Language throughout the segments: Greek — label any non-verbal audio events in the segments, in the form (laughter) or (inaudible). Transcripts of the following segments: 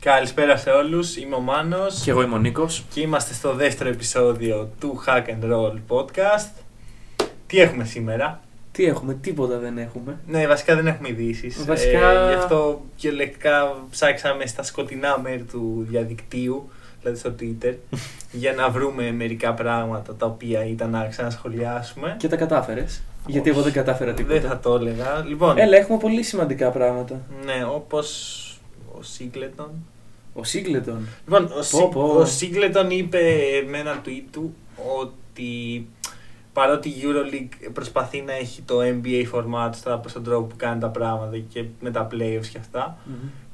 Καλησπέρα σε όλους, είμαι ο Μάνος Και εγώ είμαι ο Νίκος. και είμαστε στο δεύτερο επεισόδιο του Hack and Roll Podcast. Τι έχουμε σήμερα; Τι έχουμε, τίποτα δεν έχουμε. Ναι, βασικά δεν έχουμε ειδήσεις. Βασικά- γι' αυτό κυριολεκτικά ψάξαμε στα σκοτεινά μέρη του διαδικτύου, δηλαδή στο Twitter, (laughs) για να βρούμε μερικά πράγματα τα οποία ήταν να ξανασχολιάσουμε. Και τα κατάφερες. Γιατί εγώ δεν κατάφερα τίποτα. Δεν θα το έλεγα. Λοιπόν, Έλα, έχουμε πολύ σημαντικά πράγματα. ναι, όπως ο Σίγκλετον. Ο Σίγκλετον. Λοιπόν, ο, Πω, Σι- πω. ο Σίγκλετον είπε με ένα tweet του ότι παρότι η EuroLeague προσπαθεί να έχει το NBA format τώρα στον τρόπο που κάνει τα πράγματα και με τα playoffs και αυτά,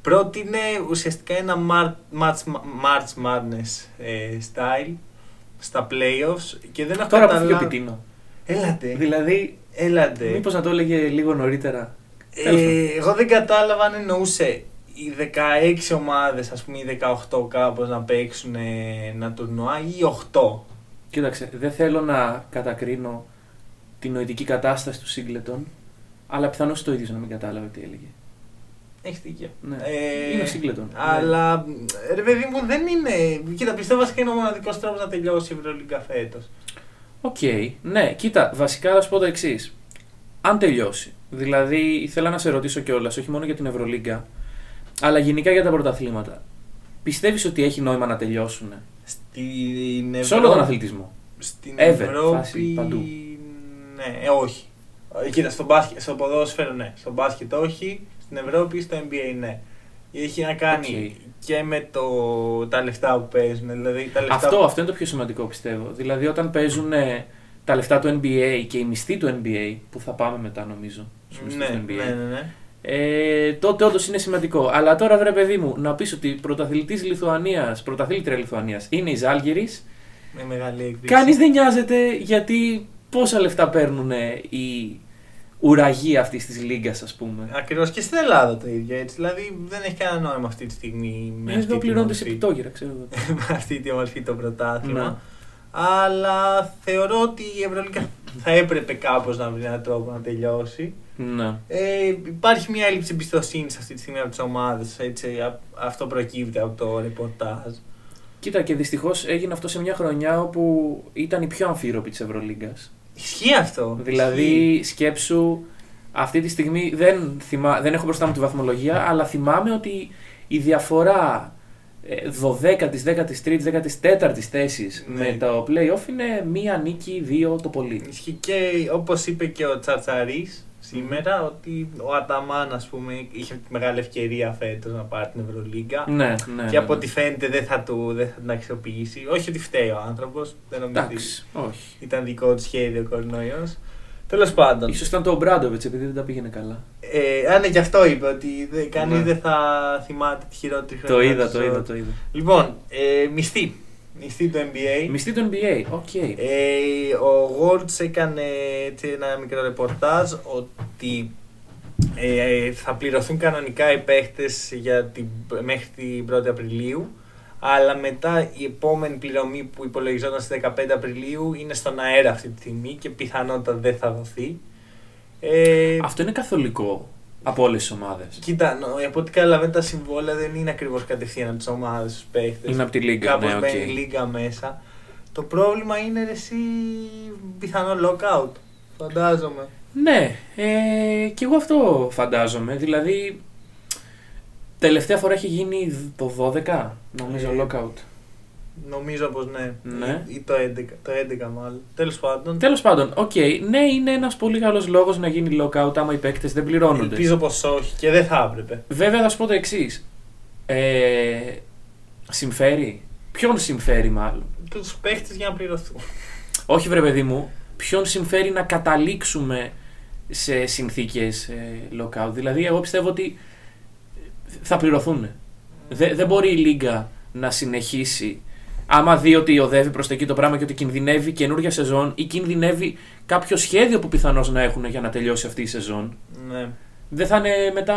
πρότεινε ουσιαστικά ένα Mar- March, March Madness ε, style στα playoffs και δεν έχω Τώρα που φύγει ο καταλάβει... Πιτίνο. Έλατε, Δηλαδή, έλατε. μήπως να το έλεγε λίγο νωρίτερα. Τέλος πάντων. Ε, εγώ δεν κατάλαβα αν εννοούσε οι 16 ομάδες, ας πούμε οι 18 κάπως να παίξουν ε, ένα τουρνουά ή 8. Κοίταξε, δεν θέλω να κατακρίνω την νοητική κατάσταση του Σίγκλετον, αλλά πιθανώς το ίδιο να μην κατάλαβε τι έλεγε. Έχεις δίκιο. Ναι. Ε, Είναι ο Σίγκλετον. Αλλά ρε παιδί μου δεν είναι. Κοίτα, πιστεύω βασικά είναι ο μοναδικός τρόπος να τελειώσει η Ευρωλίγκα φέτος. Οκ, ναι, κοίτα, βασικά θα σου πω το εξής. Αν τελειώσει, δηλαδή ήθελα να σε ρωτήσω κιόλας, όχι μόνο για την Ευρωλίγκα, αλλά γενικά για τα πρωταθλήματα. Πιστεύεις ότι έχει νόημα να τελειώσουν Στην σε όλο τον αθλητισμό; Στην Ευρ-, Ευρώπη. φάση, παντού. Ναι, ε, όχι. Ε, Κοίτα, στο, μπάσκετ, στο ποδόσφαιρο ναι. Στο μπάσκετ όχι. Στην Ευρώπη, στο NBA ναι. Έχει να κάνει Οκ. και με το, τα λεφτά που παίζουν. Δηλαδή, τα λεφτά Αυτό, που... αυτό είναι το πιο σημαντικό πιστεύω. Δηλαδή όταν παίζουν ε, τα λεφτά του NBA και οι μισθοί του NBA, που θα πάμε μετά νομίζω, στους μισθούς Ναι, του NBA, ναι, ναι, ναι. Ε, τότε όντως είναι σημαντικό. Αλλά τώρα βρε παιδί μου, να πεις ότι πρωταθλητής Λιθουανίας, πρωταθλήτρια Λιθουανίας είναι η Ζάλγηρης, Με μεγάλη έκπληξη. Κανείς δεν νοιάζεται γιατί πόσα λεφτά παίρνουν οι ουραγοί αυτής της λίγκας, ας πούμε. Ακριβώς και στην Ελλάδα το ίδιο έτσι. Δηλαδή δεν έχει κανένα νόημα αυτή τη στιγμή με Είναι αυτή, εδώ τη πληρώνονται σε μορφή. επιτόγυρα, ξέρω εγώ. (laughs) με αυτή τη μορφή το πρωτάθλημα. Ναι. Αλλά θεωρώ ότι η Ευρωλίγκα θα έπρεπε κάπως να βρει έναν τρόπο να τελειώσει. Ναι. Ε, υπάρχει μια έλλειψη εμπιστοσύνης αυτή τη στιγμή από τις ομάδες. Αυτό προκύπτει από το ρεπορτάζ. Κοίτα, και δυστυχώς έγινε αυτό σε μια χρονιά όπου ήταν η πιο αμφίροπη της Ευρωλίγκας. Ισχύει αυτό. Δηλαδή, σκέψου, αυτή τη στιγμή δεν, θυμά, δεν έχω μπροστά μου τη βαθμολογία, αλλά θυμάμαι ότι η διαφορά 12η, 13η, 14η θέση Ναι. με το playoff είναι μία νίκη, δύο το πολύ. Ισχύει και όπως είπε και ο Τσατσαρή σήμερα, ότι ο Αταμάν, ας πούμε, είχε τη μεγάλη ευκαιρία φέτος να πάρει την Ευρωλίγκα. Ναι, ναι. Και ναι, από ναι. ό,τι φαίνεται δεν θα, του, δεν θα την αξιοποιήσει. Όχι ότι φταίει ο άνθρωπος. Δεν νομίζω ότι Εντάξει, όχι. ήταν δικό του σχέδιο ο κορονοϊός. Τέλος πάντων. Ίσως ήταν το Μπράντοβιτ επειδή δεν τα πήγαινε καλά. Ε, αν ναι, και αυτό είπε ότι κανείς Ναι. δεν θα θυμάται τη χειρότερη Το χρονιά είδα, της το ζωής. είδα, το είδα. Λοιπόν, ε, μισθή. Μισθή του NBA. Μισθή του NBA, οκ. Ε, ο Γόρτς έκανε έτσι, ένα μικρό ρεπορτάζ ότι ε, θα πληρωθούν κανονικά οι παίχτες για την, μέχρι την 1η Απριλίου αλλά μετά η επόμενη πληρωμή που υπολογιζόταν στις 15 Απριλίου είναι στον αέρα αυτή τη στιγμή και πιθανότατα δεν θα δοθεί. Ε, Αυτό είναι καθολικό από όλες τις ομάδες. Κοίτα, no, από ό,τι καταλαβαίνω τα συμβόλαια δεν είναι ακριβώς κατευθείαν από τις ομάδες στους παίχτες. Είναι από τη Λίγκα, Κάπως ναι, οκ. μπαίνει η Λίγκα μέσα. Το πρόβλημα είναι ρε, εσύ πιθανό lockout. Φαντάζομαι. Ναι, ε, και εγώ αυτό φαντάζομαι. Δηλαδή, τελευταία φορά έχει γίνει το 12, νομίζω, Ε, lockout. Νομίζω πως ναι. Ναι. Ή, ή το 11, το 11 μάλλον. Τέλος πάντων. Τέλος πάντων, οκ, ναι, είναι ένας πολύ καλός λόγος να γίνει lockout άμα οι παίκτες δεν πληρώνονται. Ελπίζω πως όχι και δεν θα έπρεπε. Βέβαια, θα σου πω το εξής. Ε, συμφέρει; Ποιον συμφέρει, μάλλον; Τους παίχτες για να πληρωθούν. Όχι, βρε παιδί μου, ποιον συμφέρει να καταλήξουμε σε συνθήκες ε, lockout; Δηλαδή, εγώ πιστεύω ότι θα πληρωθούν. Δε- δεν μπορεί η Λίγκα να συνεχίσει άμα δει ότι οδεύει προς τα εκεί το πράγμα και ότι κινδυνεύει καινούργια σεζόν ή κινδυνεύει κάποιο σχέδιο που πιθανώς να έχουν για να τελειώσει αυτή η σεζόν. ναι. Δεν θα είναι μετά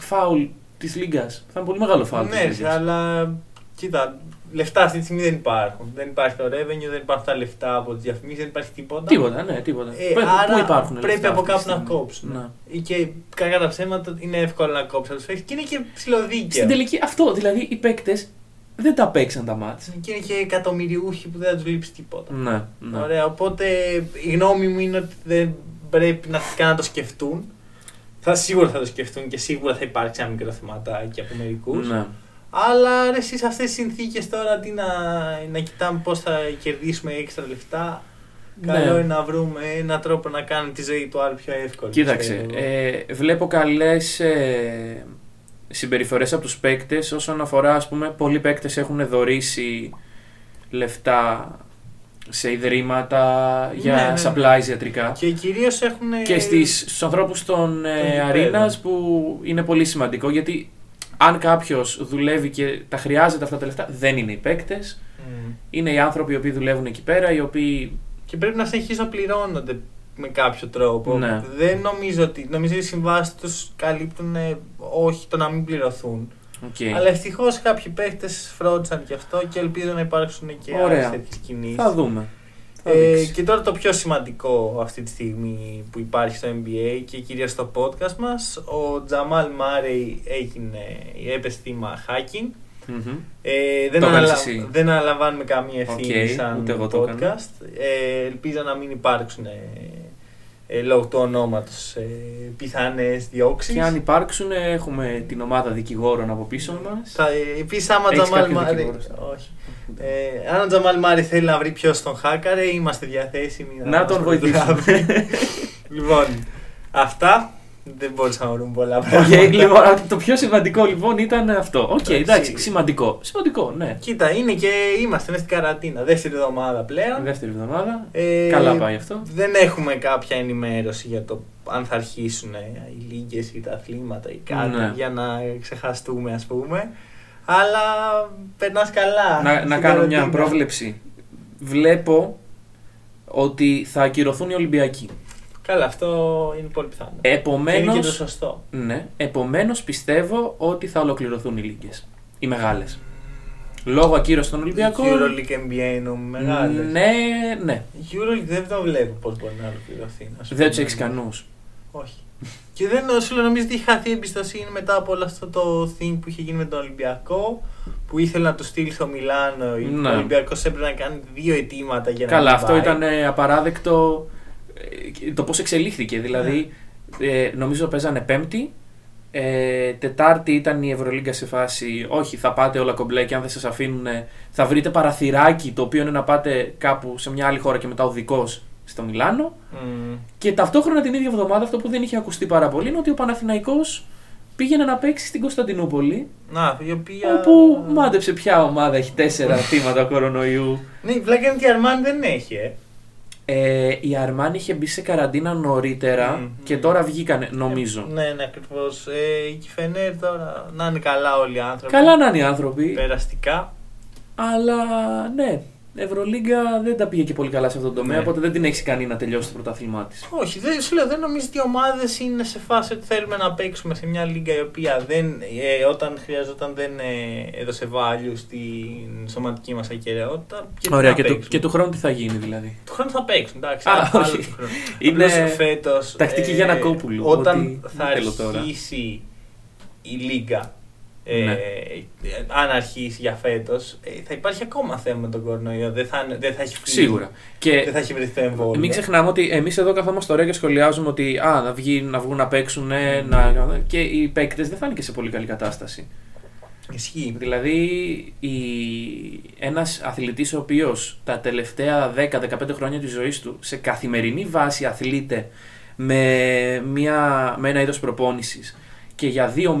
φάουλ της Λίγκας. Θα είναι πολύ μεγάλο φάουλ της ναι, Λίγκας. αλλά Κοίτα, λεφτά αυτή τη στιγμή δεν υπάρχουν. Δεν υπάρχει το revenue, δεν υπάρχουν τα λεφτά από τις διαφημίσεις, δεν υπάρχει τίποτα. Τίποτα, ναι, τίποτα. Ε, Πού- άρα Πού υπάρχουν πρέπει λεφτά από αυτή τη κάπου να στιγμή. κόψουν. Ναι. Και κακά τα ψέματα είναι εύκολο να κόψει από του παίχτε και είναι και ψηλοδίκαιο. Στην τελική, αυτό δηλαδή οι παίκτες δεν τα παίξαν τα μάτια. Και είναι και εκατομμυριούχοι που δεν θα τους λείψει τίποτα. Ναι, ναι. Ωραία, οπότε η γνώμη μου είναι ότι δεν πρέπει να καν να το σκεφτούν. Θα σίγουρα θα το σκεφτούν και σίγουρα θα υπάρξει ένα μικρό θεματάκι από μερικούς. Ναι. Αλλά ρε, εσείς σε αυτές τις συνθήκες τώρα τι να, να κοιτάμε πώς θα κερδίσουμε έξτρα λεφτά. Καλό Ναι. είναι να βρούμε έναν τρόπο να κάνουμε τη ζωή του άλλου πιο εύκολη. Κοίταξε, πιστεύω. ε, βλέπω καλές ε, συμπεριφορές από τους παίκτες όσον αφορά, ας πούμε, πολλοί παίκτες έχουν δωρήσει λεφτά σε ιδρύματα για Ναι, ναι, ναι. supplies ιατρικά. Και κυρίως έχουν... Και στις, στους ανθρώπους των ε, γηπέδων. αρήνας που είναι πολύ σημαντικό γιατί αν κάποιος δουλεύει και τα χρειάζεται αυτά τα λεφτά δεν είναι οι παίκτες, Μμ. είναι οι άνθρωποι οι οποίοι δουλεύουν εκεί πέρα, οι οποίοι Και πρέπει να συνεχίσουν να πληρώνονται με κάποιο τρόπο. Ναι. Δεν νομίζω ότι... Νομίζω ότι οι συμβάσεις τους καλύπτουν ε, όχι το να μην πληρωθούν. οκ. Αλλά ευτυχώς κάποιοι παίχτες φρόντισαν και αυτό και ελπίζω να υπάρξουν και Ωραία. άλλες τέτοιες κινήσεις. θα δούμε. Θα Ε, δείξει. και τώρα το πιο σημαντικό αυτή τη στιγμή που υπάρχει στο NBA και κυρίως στο podcast μας, ο Τζαμάλ Μάρεϊ έγινε, έπεσε θύμα hacking. Μμμ. Ε, δεν, Το έκανες αναλα- εσύ. δεν αναλαμβάνουμε καμία ευθύνη Οκ, σαν ούτε εγώ το έκανα. podcast. Ε, ελπίζω να μην υπάρξουν ε, ε, λόγω του ονόματος ε, πιθανές διώξεις. Και αν υπάρξουν, έχουμε την ομάδα δικηγόρων από πίσω μας. Θα, ε, επίσης άμα Έχεις Τζαμάλ κάποιο Μάρεϊ... δικηγόρο; Όχι. Ε, αν ο Τζαμάλ Μάρεϊ θέλει να βρει ποιος τον χάκαρε, είμαστε διαθέσιμοι Να μας τον βοηθήσουμε. προλάβει. (laughs) λοιπόν, αυτά. Δεν μπορούσα να βρούμε πολλά πράγματα. Okay, λοιπόν, το πιο σημαντικό λοιπόν ήταν αυτό. Οκ, Εντάξει. εντάξει, σημαντικό. Σημαντικό, ναι. Κοίτα, είναι και είμαστε μέσα στην καραντίνα. Δεύτερη εβδομάδα πλέον. Δεύτερη εβδομάδα. Ε, Καλά πάει αυτό. Δεν έχουμε κάποια ενημέρωση για το αν θα αρχίσουν οι λίγκες ή τα αθλήματα ή κάτι Ναι. για να ξεχαστούμε ας πούμε. Αλλά περνάς καλά. Να, να στην κάνω μια καραντίνα. πρόβλεψη. Βλέπω ότι θα ακυρωθούν οι Ολυμπιακοί. Καλά, αυτό είναι πολύ πιθανό. Και είναι και το Επομένως, σωστό. ναι, επομένως πιστεύω ότι θα ολοκληρωθούν οι λίγες. Οι μεγάλες. Λόγω ακύρωσης των Ολυμπιακών. Euroleague NBA εννοούμε μεγάλες. Ναι, ναι. Euroleague δεν το βλέπω πώς μπορεί να ολοκληρωθεί. να σου Δεν πω τους έχεις την αλήθεια. ικανού. Όχι. Και δεν σου λέω, νομίζω ότι έχει χαθεί η εμπιστοσύνη μετά από όλο αυτό το thing που είχε γίνει με τον Ολυμπιακό. Που ήθελε να το στείλει στο Μιλάνο. Ναι. Ο Ολυμπιακός έπρεπε να κάνει δύο αιτήματα για να Καλά, μην αυτό πάει. ήταν ε, απαράδεκτο ε, το πώς εξελίχθηκε. Δηλαδή, Ναι. ε, νομίζω παίζανε Πέμπτη. Ε, τετάρτη ήταν η Ευρωλίγκα σε φάση. Όχι, θα πάτε όλα κομπλέ και αν δεν σας αφήνουν, θα βρείτε παραθυράκι το οποίο είναι να πάτε κάπου σε μια άλλη χώρα και μετά οδικό στο Μιλάνο. Μμ. Και ταυτόχρονα την ίδια εβδομάδα αυτό που δεν είχε ακουστεί πάρα πολύ είναι ότι ο Παναθηναϊκός πήγαινε να παίξει στην Κωνσταντινούπολη. Να, η οποία. Όπου μάντεψε ποια ομάδα έχει τέσσερα (laughs) θύματα κορονοϊού. Ναι, η βλάκα είναι ότι η Αρμάν δεν έχει, ε. Ε, η Αρμάν είχε μπει σε καραντίνα νωρίτερα Μμμ. και τώρα βγήκανε, νομίζω. Ε, ναι, ναι, ακριβώς. Ε, η Κιφενέρ τώρα να είναι καλά όλοι οι άνθρωποι. Καλά να είναι οι άνθρωποι, Περαστικά. αλλά ναι, Ευρωλίγκα δεν τα πήγε και πολύ καλά σε αυτόν τον τομέα, Ναι. οπότε δεν την έχει κάνει να τελειώσει το πρωτάθλημά της. Όχι, δεν, σου λέω, δεν νομίζω ότι οι ομάδες είναι σε φάση ότι θέλουμε να παίξουμε σε μια λίγα η οποία δεν, ε, όταν χρειαζόταν δεν ε, έδωσε value στην σωματική μας ακαιρεότητα. Και τι Ωραία, να και του, παίξουμε. και του χρόνου τι θα γίνει δηλαδή; Του χρόνου θα παίξουν, εντάξει. Α, άλλο όχι. του χρόνου. Είναι Απλώς φέτος, τακτική Γιαννακόπουλου, Όταν ότι θα δεν θέλω τώρα. αρχίσει η λίγα. Ε, Ναι. ε, αν αρχίσει για φέτος, θα υπάρχει ακόμα θέμα με τον κορονοϊό. Δεν θα, είναι- δεν θα έχει φύγει. Σίγουρα. Και Δεν θα έχει βρεθεί το εμβόλιο. μην ξεχνάμε ότι εμείς εδώ καθόμαστε ωραία και σχολιάζουμε ότι α, να, βγει, να βγουν να παίξουν να, και οι παίκτες δεν θα είναι και σε πολύ καλή κατάσταση. Ισχύει. Δηλαδή, η... ένας αθλητής ο οποίος τα τελευταία 10-15 χρόνια της ζωής του σε καθημερινή βάση αθλείται με, μια... με ένα είδος προπόνησης και για δύο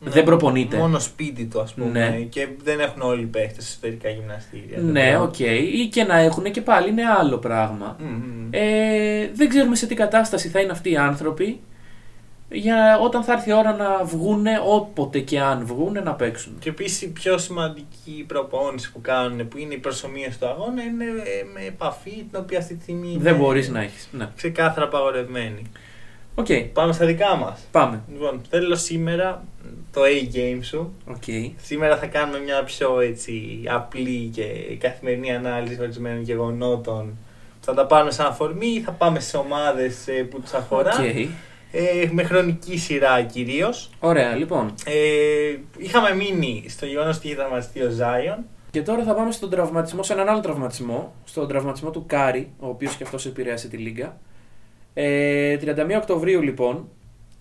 μήνες δεν προπονείται. Μόνο σπίτι του, ας πούμε. Ναι. Και δεν έχουν όλοι οι παίχτες εσωτερικά γυμναστήρια. Ναι, οκ. Ή και να έχουν και πάλι είναι άλλο πράγμα. Μμμ. Ε, δεν ξέρουμε σε τι κατάσταση θα είναι αυτοί οι άνθρωποι για όταν θα έρθει η ώρα να βγούνε, όποτε και αν βγούνε, να παίξουν. Και επίσης η πιο σημαντική προπόνηση που κάνουν, που είναι η προσομοίωση του αγώνα, είναι ε, με επαφή την οποία αυτή τη στιγμή Δεν είναι μπορείς να έχεις. Ναι. ξεκάθαρα απαγορευμένη. Οκ, Πάμε στα δικά μας. πάμε. Λοιπόν, θέλω σήμερα το A-game σου. Οκ. Σήμερα θα κάνουμε μια πιο έτσι, απλή και καθημερινή ανάλυση ορισμένων γεγονότων. Θα τα πάρουμε σαν αφορμή, θα πάμε σε ομάδες που τους αφορά. Οκ. Ε, με χρονική σειρά κυρίως. Ωραία, λοιπόν. Ε, είχαμε μείνει στο γεγονός ότι είχε τραυματιστεί ο Ζάιον. Και τώρα θα πάμε στον τραυματισμό, σε έναν άλλο τραυματισμό. Στον τραυματισμό του Κάρι, ο οποίος και αυτός επηρέασε τη Λίγκα. Ε, 31 Οκτωβρίου λοιπόν,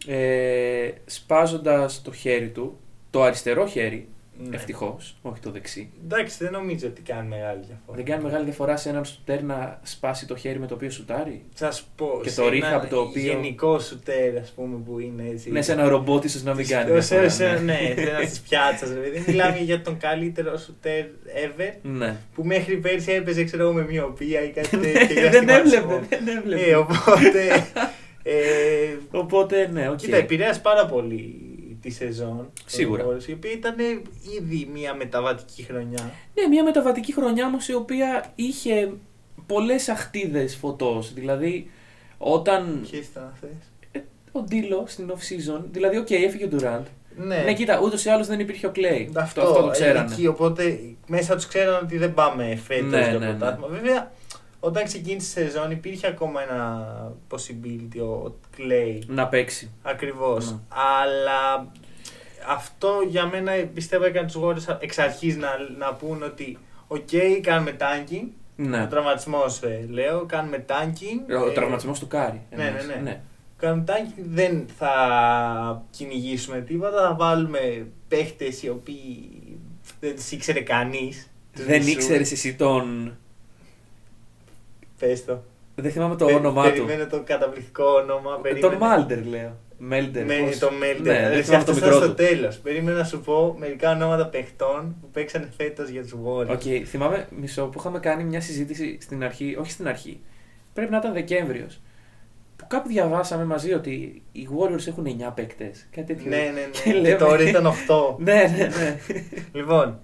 ε, σπάζοντας το χέρι του, το αριστερό χέρι, Ναι. ευτυχώς, όχι το δεξί. Εντάξει, δεν νομίζω ότι κάνει μεγάλη διαφορά. Δεν κάνει μεγάλη διαφορά σε έναν σουτέρ να σπάσει το χέρι με το οποίο σουτάρει. Θα σου πω. Και σε το ένα rehab το οποίο- Γενικό σουτέρ, ας πούμε, που είναι έτσι. Ναι, σε ένα ρομπότ ίσως να μην κάνει. Σε, διαφορά, σε, ναι, σε ένα της πιάτσας. Δεν (laughs) μιλάμε για τον καλύτερο σουτέρ ever ναι. που μέχρι πέρσι έπαιζε, ξέρω εγώ, με μυωπία ή κάτι (laughs) τέτοιο. για δεν αστιγματισμό. έβλεπε, δεν έβλεπε. Ε, οπότε. (laughs) Ε, Οπότε, ναι, οκ. Κοίτα, επηρέασε πάρα πολύ τη σεζόν. Σίγουρα. των Warriors, Η οποία ήταν ήδη μια μεταβατική χρονιά. Ναι, μια μεταβατική χρονιά όμως η οποία είχε πολλές αχτίδες φωτός. Δηλαδή, όταν Ποιες ήταν αυτές. ο D'Lo στην off season, δηλαδή, οκ, έφυγε ο Durant. Ναι, Ναι, κοίτα, ούτως ή άλλως δεν υπήρχε ο Clay. αυτό, το, αυτό το ξέρανε. Εκεί, οπότε μέσα τους ξέραν ότι δεν πάμε φέτος Ναι, για ναι, ναι. πρωτάθλημα. Βέβαια, όταν ξεκίνησε η σεζόν υπήρχε ακόμα ένα possibility ο Clay. Να παίξει. Ακριβώς. Ναι. Αλλά αυτό για μένα πιστεύω έκανε τους Warriors εξ αρχής να, να πούν ότι Οκ, κάνουμε tanking. Ναι. Ο τραυματισμός, λέω. Κάνουμε tanking. Ο Ε, τραυματισμός του Κάρι. ναι, εννοείς. ναι, ναι. Κάνουμε tanking. Δεν θα κυνηγήσουμε τίποτα. Θα βάλουμε παίχτες οι οποίοι δεν τι ήξερε κανείς. Δεν ήξερες εσύ τον. Πες το. Δεν θυμάμαι το Πε- όνομά του. Περιμένω το καταπληκτικό όνομα. Τον περίμενε. Μάλτερ, λέω. Μέλτερ. Με πώς- το Μέλτερ. Ναι, δεν Ναι, θυμάμαι το αυτό μικρό στο του. τέλος. Περίμενα να σου πω μερικά ονόματα παιχτών που παίξανε φέτος για τους Warriors. Οκ, θυμάμαι μισό που είχαμε κάνει μια συζήτηση στην αρχή, όχι στην αρχή, πρέπει να ήταν Δεκέμβριος. Που κάπου διαβάσαμε μαζί ότι οι Warriors έχουν 9 παίκτες. Κάτι τέτοιο. Ναι, ναι, Και ναι. (laughs) Και λέμε- τώρα ήταν 8. (laughs) ναι, ναι, ναι. λοιπόν,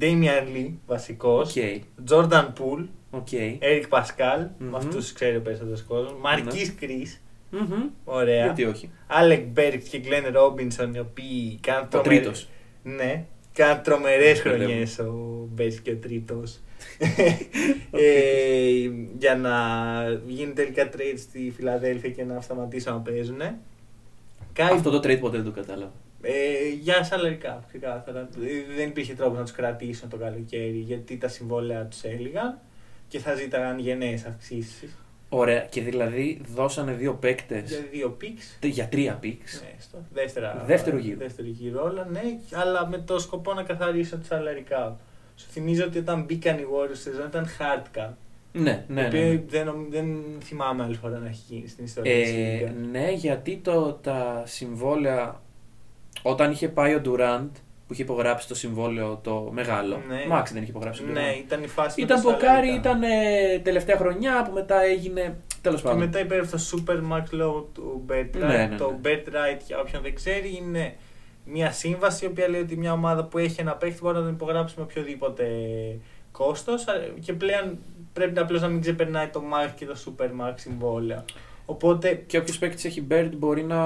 Damion Lee, βασικός. Οκ, Jordan Poole, οκ. Eric Paschall, Μμμ. με αυτούς ξέρει ο περισσότερος κόσμος. Marquese Chriss, Μμμ. ωραία. Γιατί όχι. Alec Berg και Glenn Robinson, οι οποίοι κάνουν Ο τρομερές- τρίτος. Ναι, κάνουν τρομερές Το λέμε. χρονιές ο Berg και ο τρίτος. (laughs) ε, για να γίνει τελικά trade στη Φιλαδέλφια και να σταματήσουν να παίζουν. Αυτό το trade ποτέ δεν το κατάλαβα. Ε, για σαλαρικά, ξεκάθαρα. Ε, Δεν υπήρχε τρόπος να τους κρατήσουν το καλοκαίρι γιατί τα συμβόλαια τους έλεγαν και θα ζήταγαν γενναίες αυξήσεις. Ωραία, και δηλαδή δώσανε δύο παίκτες Για δύο πίξ. για τρία picks. Ναι, στο δεύτερα, Δεύτερο γύρο. Δεύτερο γύρο όλα, ναι, αλλά με το σκοπό να καθαρίσουν το σαλαρικά. Σου θυμίζω ότι όταν μπήκαν οι Warriors στη σεζόν ήταν hard cap. Ναι, ναι, το ναι. οποίο ναι. δεν, νομ- δεν θυμάμαι άλλη φορά να έχει γίνει στην ιστορία της Ε, Λίγκας. ναι, γιατί το, τα συμβόλαια. Όταν είχε πάει ο Ντουραντ που είχε υπογράψει το συμβόλαιο το μεγάλο. Ναι. Μάξ δεν είχε υπογράψει. ο Ναι, Durant. ήταν η φάση με Ήταν τα Ποκάρι, σαλαρικά. ήταν ε, τελευταία χρονιά που μετά έγινε. Τέλος Και πάντων. μετά υπέρ το Super Max Low του Bertrand. Ναι, ναι, ναι. Το Bertrand, για όποιον δεν ξέρει, είναι μια σύμβαση η οποία λέει ότι μια ομάδα που έχει ένα παίχτη μπορεί να τον υπογράψει με οποιοδήποτε κόστος και πλέον πρέπει απλώς να μην ξεπερνάει το Max και το Super Max συμβόλαια. Οπότε Και όποιος παίκτης έχει Bird μπορεί να.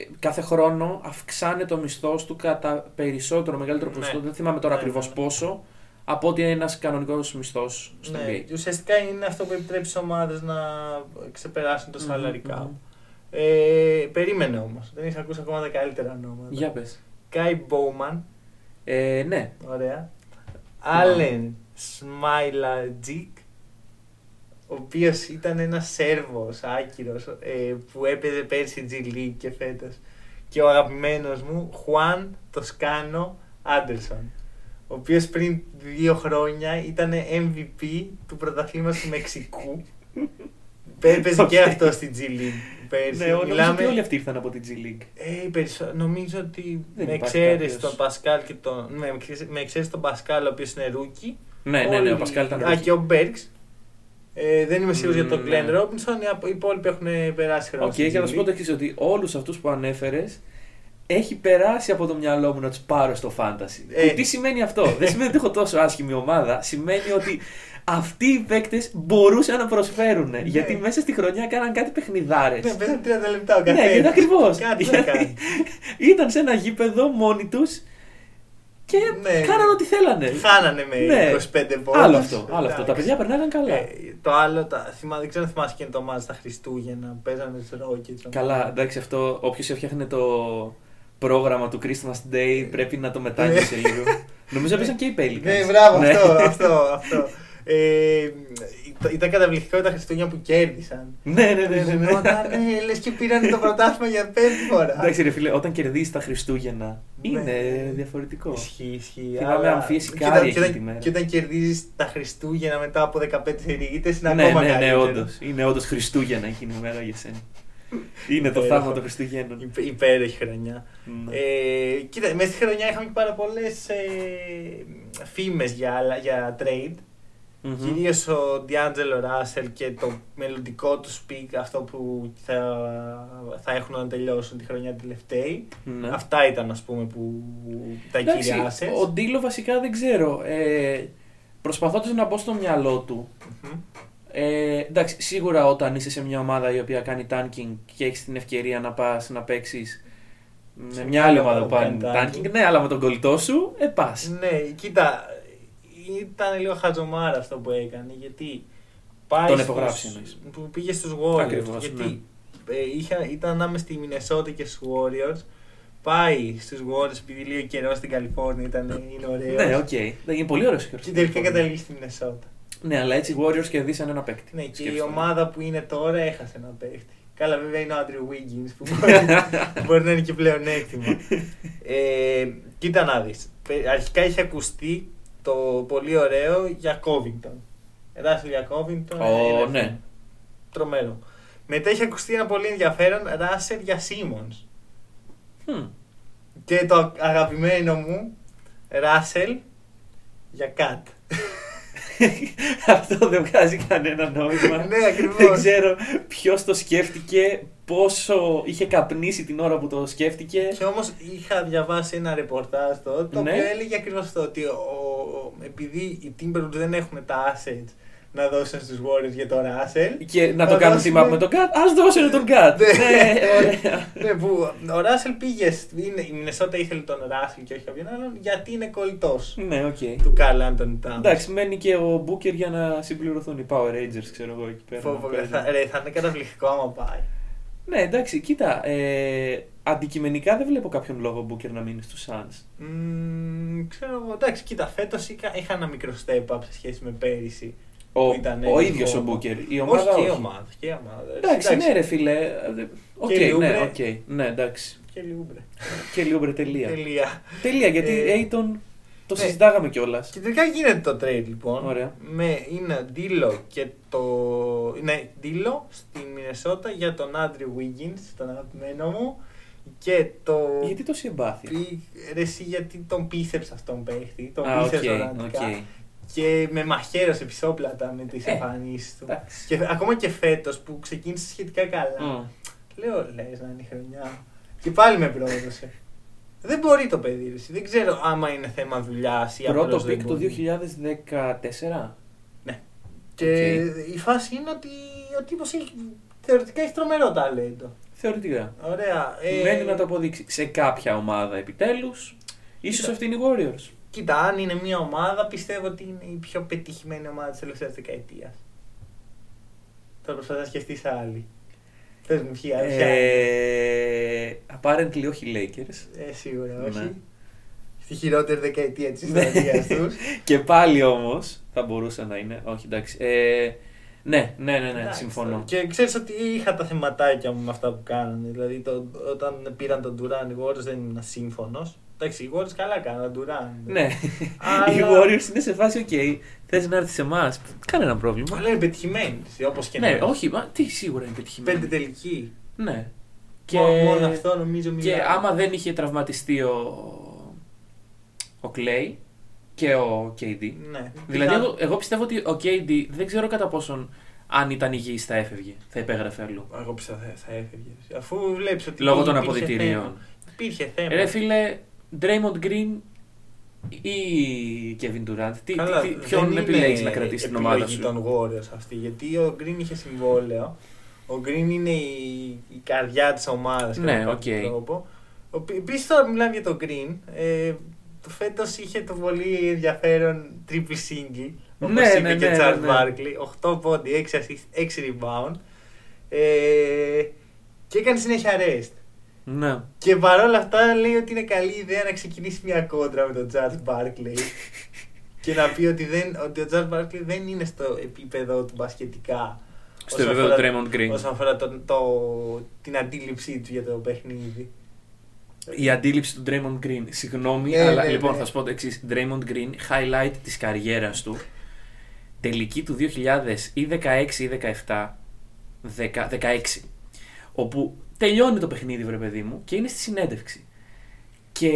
Ε, Κάθε χρόνο αυξάνει το μισθός του κατά περισσότερο μεγαλύτερο Ναι. ποσοστό. Δεν θυμάμαι τώρα Ναι, ακριβώς ναι, ναι. πόσο. Από ότι ένας κανονικός μισθός στο ναι, NBA. και ουσιαστικά είναι αυτό που επιτρέπει στις ομάδες να ξεπεράσουν το Μμμ, σαλαρικά. μμμ. Ε, περίμενε όμως. Δεν έχει ακούσει ακόμα τα καλύτερα ονόματα. Για πες. Κάι Μπόουμαν, Ε, ναι. Ωραία. Άλεν Σμάιλατζικ, ο οποίος ήταν ένας Σέρβος άκυρος που έπαιζε πέρσι G League και φέτος. Και ο αγαπημένος μου, Χουάν Τοσκάνο Άντερσον. Ο οποίος πριν δύο χρόνια ήταν MVP του πρωταθλήματος του Μεξικού. (laughs) Έπαιζε και Οκ. αυτό στη G League πέρσι. Ναι, νομίζω ότι όλοι αυτοί ήρθαν από την G League. Ε, οι περισσο- νομίζω ότι Δεν με υπάρχει εξαίρεση κάποιος. τον Πασκάλ και τον. Με, με εξαίρεση τον Πασκάλ, ο οποίος είναι rookie. Ναι, ναι, ναι, ο Πασκάλ ήταν Α, rookie. και ο Μπερκς. Ε, δεν είμαι σίγουρος για τον Mm, Γκλέν ναι. Ρόμπινσον. Οι απο- οι υπόλοιποι έχουν περάσει χρόνο. Οκ, στη και να G σου πω το League. εξής: ότι όλους αυτούς που ανέφερες έχει περάσει από το μυαλό μου να τους πάρω στο fantasy. Ε. Που τι σημαίνει αυτό; (laughs) Δεν σημαίνει ότι έχω τόσο άσχημη ομάδα. Σημαίνει ότι αυτοί οι παίκτες μπορούσαν να προσφέρουν. Γιατί μέσα στη χρονιά κάναν κάτι παιχνιδάρες. Ναι, πέσαν 30 λεπτά ο Ναι, καθένας. γιατί ακριβώς. Κάτι να κάνει. (laughs) Ήταν σε ένα γήπεδο μόνοι τους και Ναι. κάναν ό,τι θέλανε. Χάνανε με Ναι. 25 πόντους. Άλλο αυτό. Άλλο αυτό. Τα Εντάξει. παιδιά περνάγαν καλά. Ε, το άλλο, τα, θυμά, δεν ξέρω αν θυμάσαι και το μάτς στα Χριστούγεννα. Παίζανε στους Rockets. Καλά, εντάξει, αυτό όποιος έφτιαχνε το πρόγραμμα του Christmas Day πρέπει να το μετάγγισε λίγο. Νομίζω έπαιζαν και οι Pelicans. Ναι, μπράβο, Ναι. αυτό, αυτό, αυτό. Ε, ήταν- ήταν καταπληκτικό τα Χριστούγεννα που κέρδισαν. Ναι, ναι, ναι. ναι, ναι. Γινόταν, ε, λες και πήραν το πρωτάθλημα για πέμπτη φορά. Εντάξει, ρε φίλε, όταν κερδίζει τα Χριστούγεννα είναι Ναι. διαφορετικό. Ισχύει, ισχύει. Θυμάμαι αλλά- αμφίεση και κάρι όταν- εκείνη και τη όταν- μέρα. Και όταν κερδίζεις τα Χριστούγεννα μετά από 15 σερίγητες είναι ναι, ακόμα ναι, ναι, καλύτερο. όντως. Είναι όντως Χριστούγεννα εκείνη η μέρα για σένα. Είναι το Υπέροχο. θαύμα των Χριστουγέννων. Υπέ- Υπέροχη χρονιά. Ναι. Ε, κοίτα, μέσα στη χρονιά είχαμε και πάρα πολλές ε, φήμες για, άλλα- για trade. Μμμ. Κυρίως ο D'Angelo Russell και το μελλοντικό του speak, αυτό που θα, θα έχουν να τελειώσουν τη χρονιά τελευταία. Ναι. Αυτά ήταν, ας πούμε, που τα Εντάξει, κύρια assets. ο Ντίλο βασικά δεν ξέρω. Ε, Προσπαθώντας να μπω στο μυαλό του, Μμμ. Ε, εντάξει, σίγουρα όταν είσαι σε μια ομάδα η οποία κάνει tanking και έχεις την ευκαιρία να πας να παίξεις με Σε μια άλλη μια ομάδα ομάδα που που κάνει κάνει tanking, tanking. ναι, αλλά με τον κολλητό σου, ε, πας. Ναι, κοίτα, ήταν λίγο χαζομάρα αυτό που έκανε, γιατί πάει Τον στους- υπογράψει, εννοείς. που πήγε στους Warriors, Ακριβώς, γιατί ε, είχα, ήταν ανάμεσα στη Μινεσότα και στους Warriors, πάει στους Warriors επειδή λίγο καιρό στην Καλιφόρνια ήταν, είναι ωραίος. Ναι, οκ. Δεν είναι πολύ ωραίος Και τελικά καταλήγει στη Μινεσότα. Ναι, αλλά έτσι οι Warriors κερδίσαν ένα παίκτη. Ναι, και η Σκέψου το. ομάδα που είναι τώρα έχασε ένα παίχτη. Καλά, βέβαια είναι ο Άντριου Wiggins που μπορεί, (laughs) μπορεί να είναι και πλέον έκτημα. ε, κοίτα να δεις. Πε- Αρχικά είχε ακουστεί το πολύ ωραίο για Covington. Ράσελ για Covington. Ω, είναι ναι. Τρομερό. Μετά είχε ακουστεί ένα πολύ ενδιαφέρον Ράσελ για Simmons. Μμ. Και το αγαπημένο μου Ράσελ για Κατ. (laughs) Αυτό δεν βγάζει κανένα νόημα. (laughs) ναι, ακριβώς. Δεν ξέρω ποιος το σκέφτηκε, πόσο είχε καπνίσει την ώρα που το σκέφτηκε. Και όμως είχα διαβάσει ένα ρεπορτάζ τότε το Ναι. οποίο έλεγε ακριβώς αυτό ότι ο, ο- επειδή οι Timberwolves δεν έχουν τα assets να δώσουν στους Warriors για τον Russell. Και να το Θα κάνουν δώσουμε- team up με τον KAT, ας δώσουν τον KAT. Ναι. ναι, ωραία. ναι, που ο Russell πήγε, στην- είναι, η Μινεσότα ήθελε τον Russell και όχι κάποιον άλλον γιατί είναι κολλητός Ναι, οκ. του Karl Anthony Towns. Εντάξει, μένει και ο Booker για να συμπληρωθούν οι Power Rangers, ξέρω εγώ εκεί πέρα. Φόβο, να παίζουν. θα, ρε, θα είναι καταπληκτικό άμα πάει. Ναι, εντάξει, κοίτα. Ε, αντικειμενικά δεν βλέπω κάποιον λόγο ο Booker να μείνει στους Suns. Μ, ξέρω εγώ, εντάξει, κοίτα, φέτος είχα, είχα ένα μικρό step up σε σχέση με πέρυσι. Ο, Που ήταν ο λίγο ίδιος ο ακόμα. Booker. Η ομάδα όχι, όχι. και η ομάδα. Και η ομάδα. Εντάξει, ναι, ρε φίλε. Ε, Οκ, Και ναι, Λιούμπρε. οκ. Ναι, εντάξει. Και ο Ούμπρε. Και ο Ούμπρε, τελεία. Τελεία. Τελεία, γιατί Ε, Ayton το ναι. συζητάγαμε κιόλας. Και τελικά γίνεται το trade λοιπόν. Ωραία. Με, είναι Ντίλο και το. Ναι, Ντίλο στη Μινεσότα για τον Άντριου Wiggins, τον αγαπημένο μου. Και το. Γιατί τόση εμπάθεια. Πή- Ρε, εσύ γιατί τον πίστεψε αυτόν παίχτη. Τον Α, οκ, πίστεψε οργανικά. οκ. Και με μαχαίρωσε πισόπλατα με τις Ε, εμφανίσεις του. εντάξει. Και ακόμα και φέτος που ξεκίνησε σχετικά καλά. Μμ. Λέω, λες να είναι η χρονιά. Και πάλι με πρόδωσε. δεν μπορεί το παιδί, ρε, εσύ. Δεν ξέρω άμα είναι θέμα δουλειάς ή Πρώτο απλώς δεν pick το μπορεί. 2014. Ναι. Και η φάση είναι ότι ο τύπος έχει, θεωρητικά έχει τρομερό ταλέντο. Θεωρητικά. Ωραία. Ε, Μένει να το αποδείξει σε κάποια ομάδα επιτέλους. ίσως Κοίτα. αυτή είναι οι Warriors. Κοίτα, αν είναι μια ομάδα, πιστεύω ότι είναι η πιο πετυχημένη ομάδα της τελευταίας δεκαετίας. Τώρα προσπαθεί να σκεφτείς άλλη. Πε μου, ποια. ποια είναι. Ε, apparently όχι οι Lakers. Ε, σίγουρα όχι. Ναι. Στη χειρότερη δεκαετία της Ναι. ιστορία τους. (laughs) Και πάλι όμως θα μπορούσε να είναι. Όχι, εντάξει. Ε, ναι, ναι, ναι, ναι, συμφωνώ. Και ξέρεις ότι είχα τα θεματάκια μου με αυτά που κάνανε. Δηλαδή, το, όταν πήραν τον Ντουράν οι Warriors δεν ήμουν σύμφωνος. Εντάξει, οι Warriors καλά κάναν, Ντουράν. Ναι. Αλλά- Οι Warriors είναι σε φάση, οκ, θες να έρθεις σε εμάς. Κανένα πρόβλημα. Αλλά είναι πετυχημένοι, όπως και Ναι, να είναι. όχι, μα τι σίγουρα είναι πετυχημένο. Πέντε τελικοί. Ναι. Και... Μόνο αυτό νομίζω μιλάει. Και άμα δεν είχε τραυματιστεί ο, ο Clay και ο KD. Ναι. Δηλαδή, Πιθα- εγώ, εγώ πιστεύω ότι ο KD δεν ξέρω κατά πόσον αν ήταν υγιής θα έφευγε, θα υπέγραφε αλλού. Εγώ πιστεύω θα, θα έφευγε. Αφού βλέπεις ότι. Λόγω των υπήρχε αποδητηρίων. θέμα. υπήρχε θέμα. Ρε φίλε, Draymond Green ή Kevin Durant. Τι, Καλά, τι, δεν ποιον είναι επιλέγεις να κρατήσεις την ομάδα επιλογή σου; των Warriors αυτή. Γιατί ο Green είχε συμβόλαιο. Ο Green είναι η, η καρδιά της ομάδας. Ναι, οκ. τρόπο. Επίσης τώρα μιλάμε για τον Green. Ε, το φέτος είχε το πολύ ενδιαφέρον triple single. Όπως Ναι, είπε ναι, και ναι, ο Charles ναι. Barkley. 8 πόντι, 6 assist, 6 rebound. Ε, και έκανε συνέχεια rest. Ναι. Και παρόλα αυτά λέει ότι είναι καλή ιδέα να ξεκινήσει μια κόντρα με τον Charles Barkley (laughs) και να πει ότι, δεν, ότι ο Charles Barkley δεν είναι στο επίπεδο του μπασκετικά. Στο όσον επίπεδο του αφορά- Draymond Green. Όσον αφορά το, το, την αντίληψή του για το παιχνίδι. Η αντίληψη του Draymond Green. Συγγνώμη, Ναι, αλλά ναι, λοιπόν ναι. θα σου πω το εξής. Draymond Green, highlight της καριέρας του. Τελική του 2000 ή 16 ή 17. 10, 16. Όπου τελειώνει το παιχνίδι, βρε παιδί μου, και είναι στη συνέντευξη. Και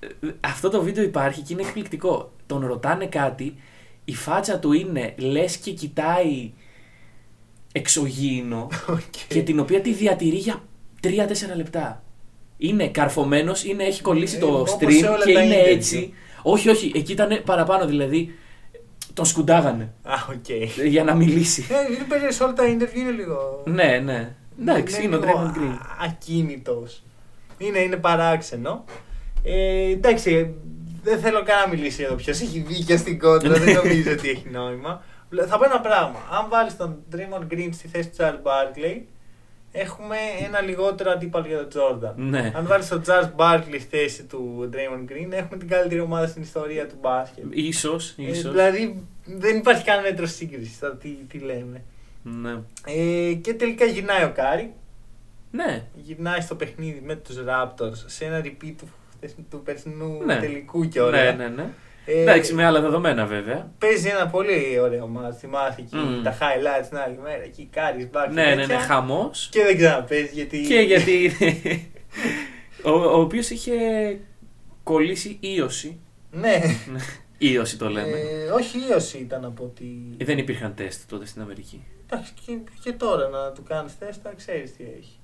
ε, αυτό το βίντεο υπάρχει και είναι εκπληκτικό. Τον ρωτάνε κάτι, η φάτσα του είναι λες και κοιτάει εξωγήινο (laughs) και την οποία τη διατηρεί για 3-4 λεπτά. Είναι καρφωμένος, είναι, έχει κολλήσει Ε, το όπως stream σε όλα και τα είναι interview. έτσι. Όχι, όχι, εκεί ήταν παραπάνω, δηλαδή τον σκουντάγανε Α, οκ. για να μιλήσει. Ε, δεν παίζει σε όλα τα interview είναι λίγο. ναι, ναι. Εντάξει, είναι ο λίγο Draymond Green. Ακίνητος. Είναι, είναι παράξενο. Ε, εντάξει, δεν θέλω καν να μιλήσει εδώ ποιο έχει δίκιο στην κόντρα. δεν (laughs) νομίζω ότι έχει νόημα. Θα πω ένα πράγμα. Αν βάλεις τον Draymond Green στη θέση του Charles Barkley, έχουμε ένα λιγότερο αντίπαλο για τον Jordan. Ναι. Αν βάλεις τον Charles Barkley στη θέση του Draymond Green, έχουμε την καλύτερη ομάδα στην ιστορία του μπάσκετ. Ίσως, Ε, ίσως. δηλαδή δεν υπάρχει καν μέτρο σύγκρισης. τώρα Τι, τι λέμε. Ναι. Ε, και τελικά γυρνάει ο Κάρι. Ναι. Γυρνάει στο παιχνίδι με τους Raptors σε ένα repeat του, του περσινού Ναι. τελικού κιόλα. Ναι, ναι, ναι. Ε, Εντάξει, με άλλα δεδομένα βέβαια. Παίζει ένα πολύ ωραίο μάτς. Θυμάσαι εκεί Μμμ. τα highlights την άλλη μέρα. Εκεί Curry's back. Ναι, ναι, ναι, χαμός. Και δεν ξαναπαίζει γιατί. Και γιατί. ο, ο οποίος είχε κολλήσει ίωση. Ναι. Ίωση το λέμε. Ε, όχι ίωση ήταν από ότι. Ε, Δεν υπήρχαν τεστ τότε στην Αμερική. Εντάξει, και, και τώρα να του κάνεις τεστ, να ξέρεις τι έχει.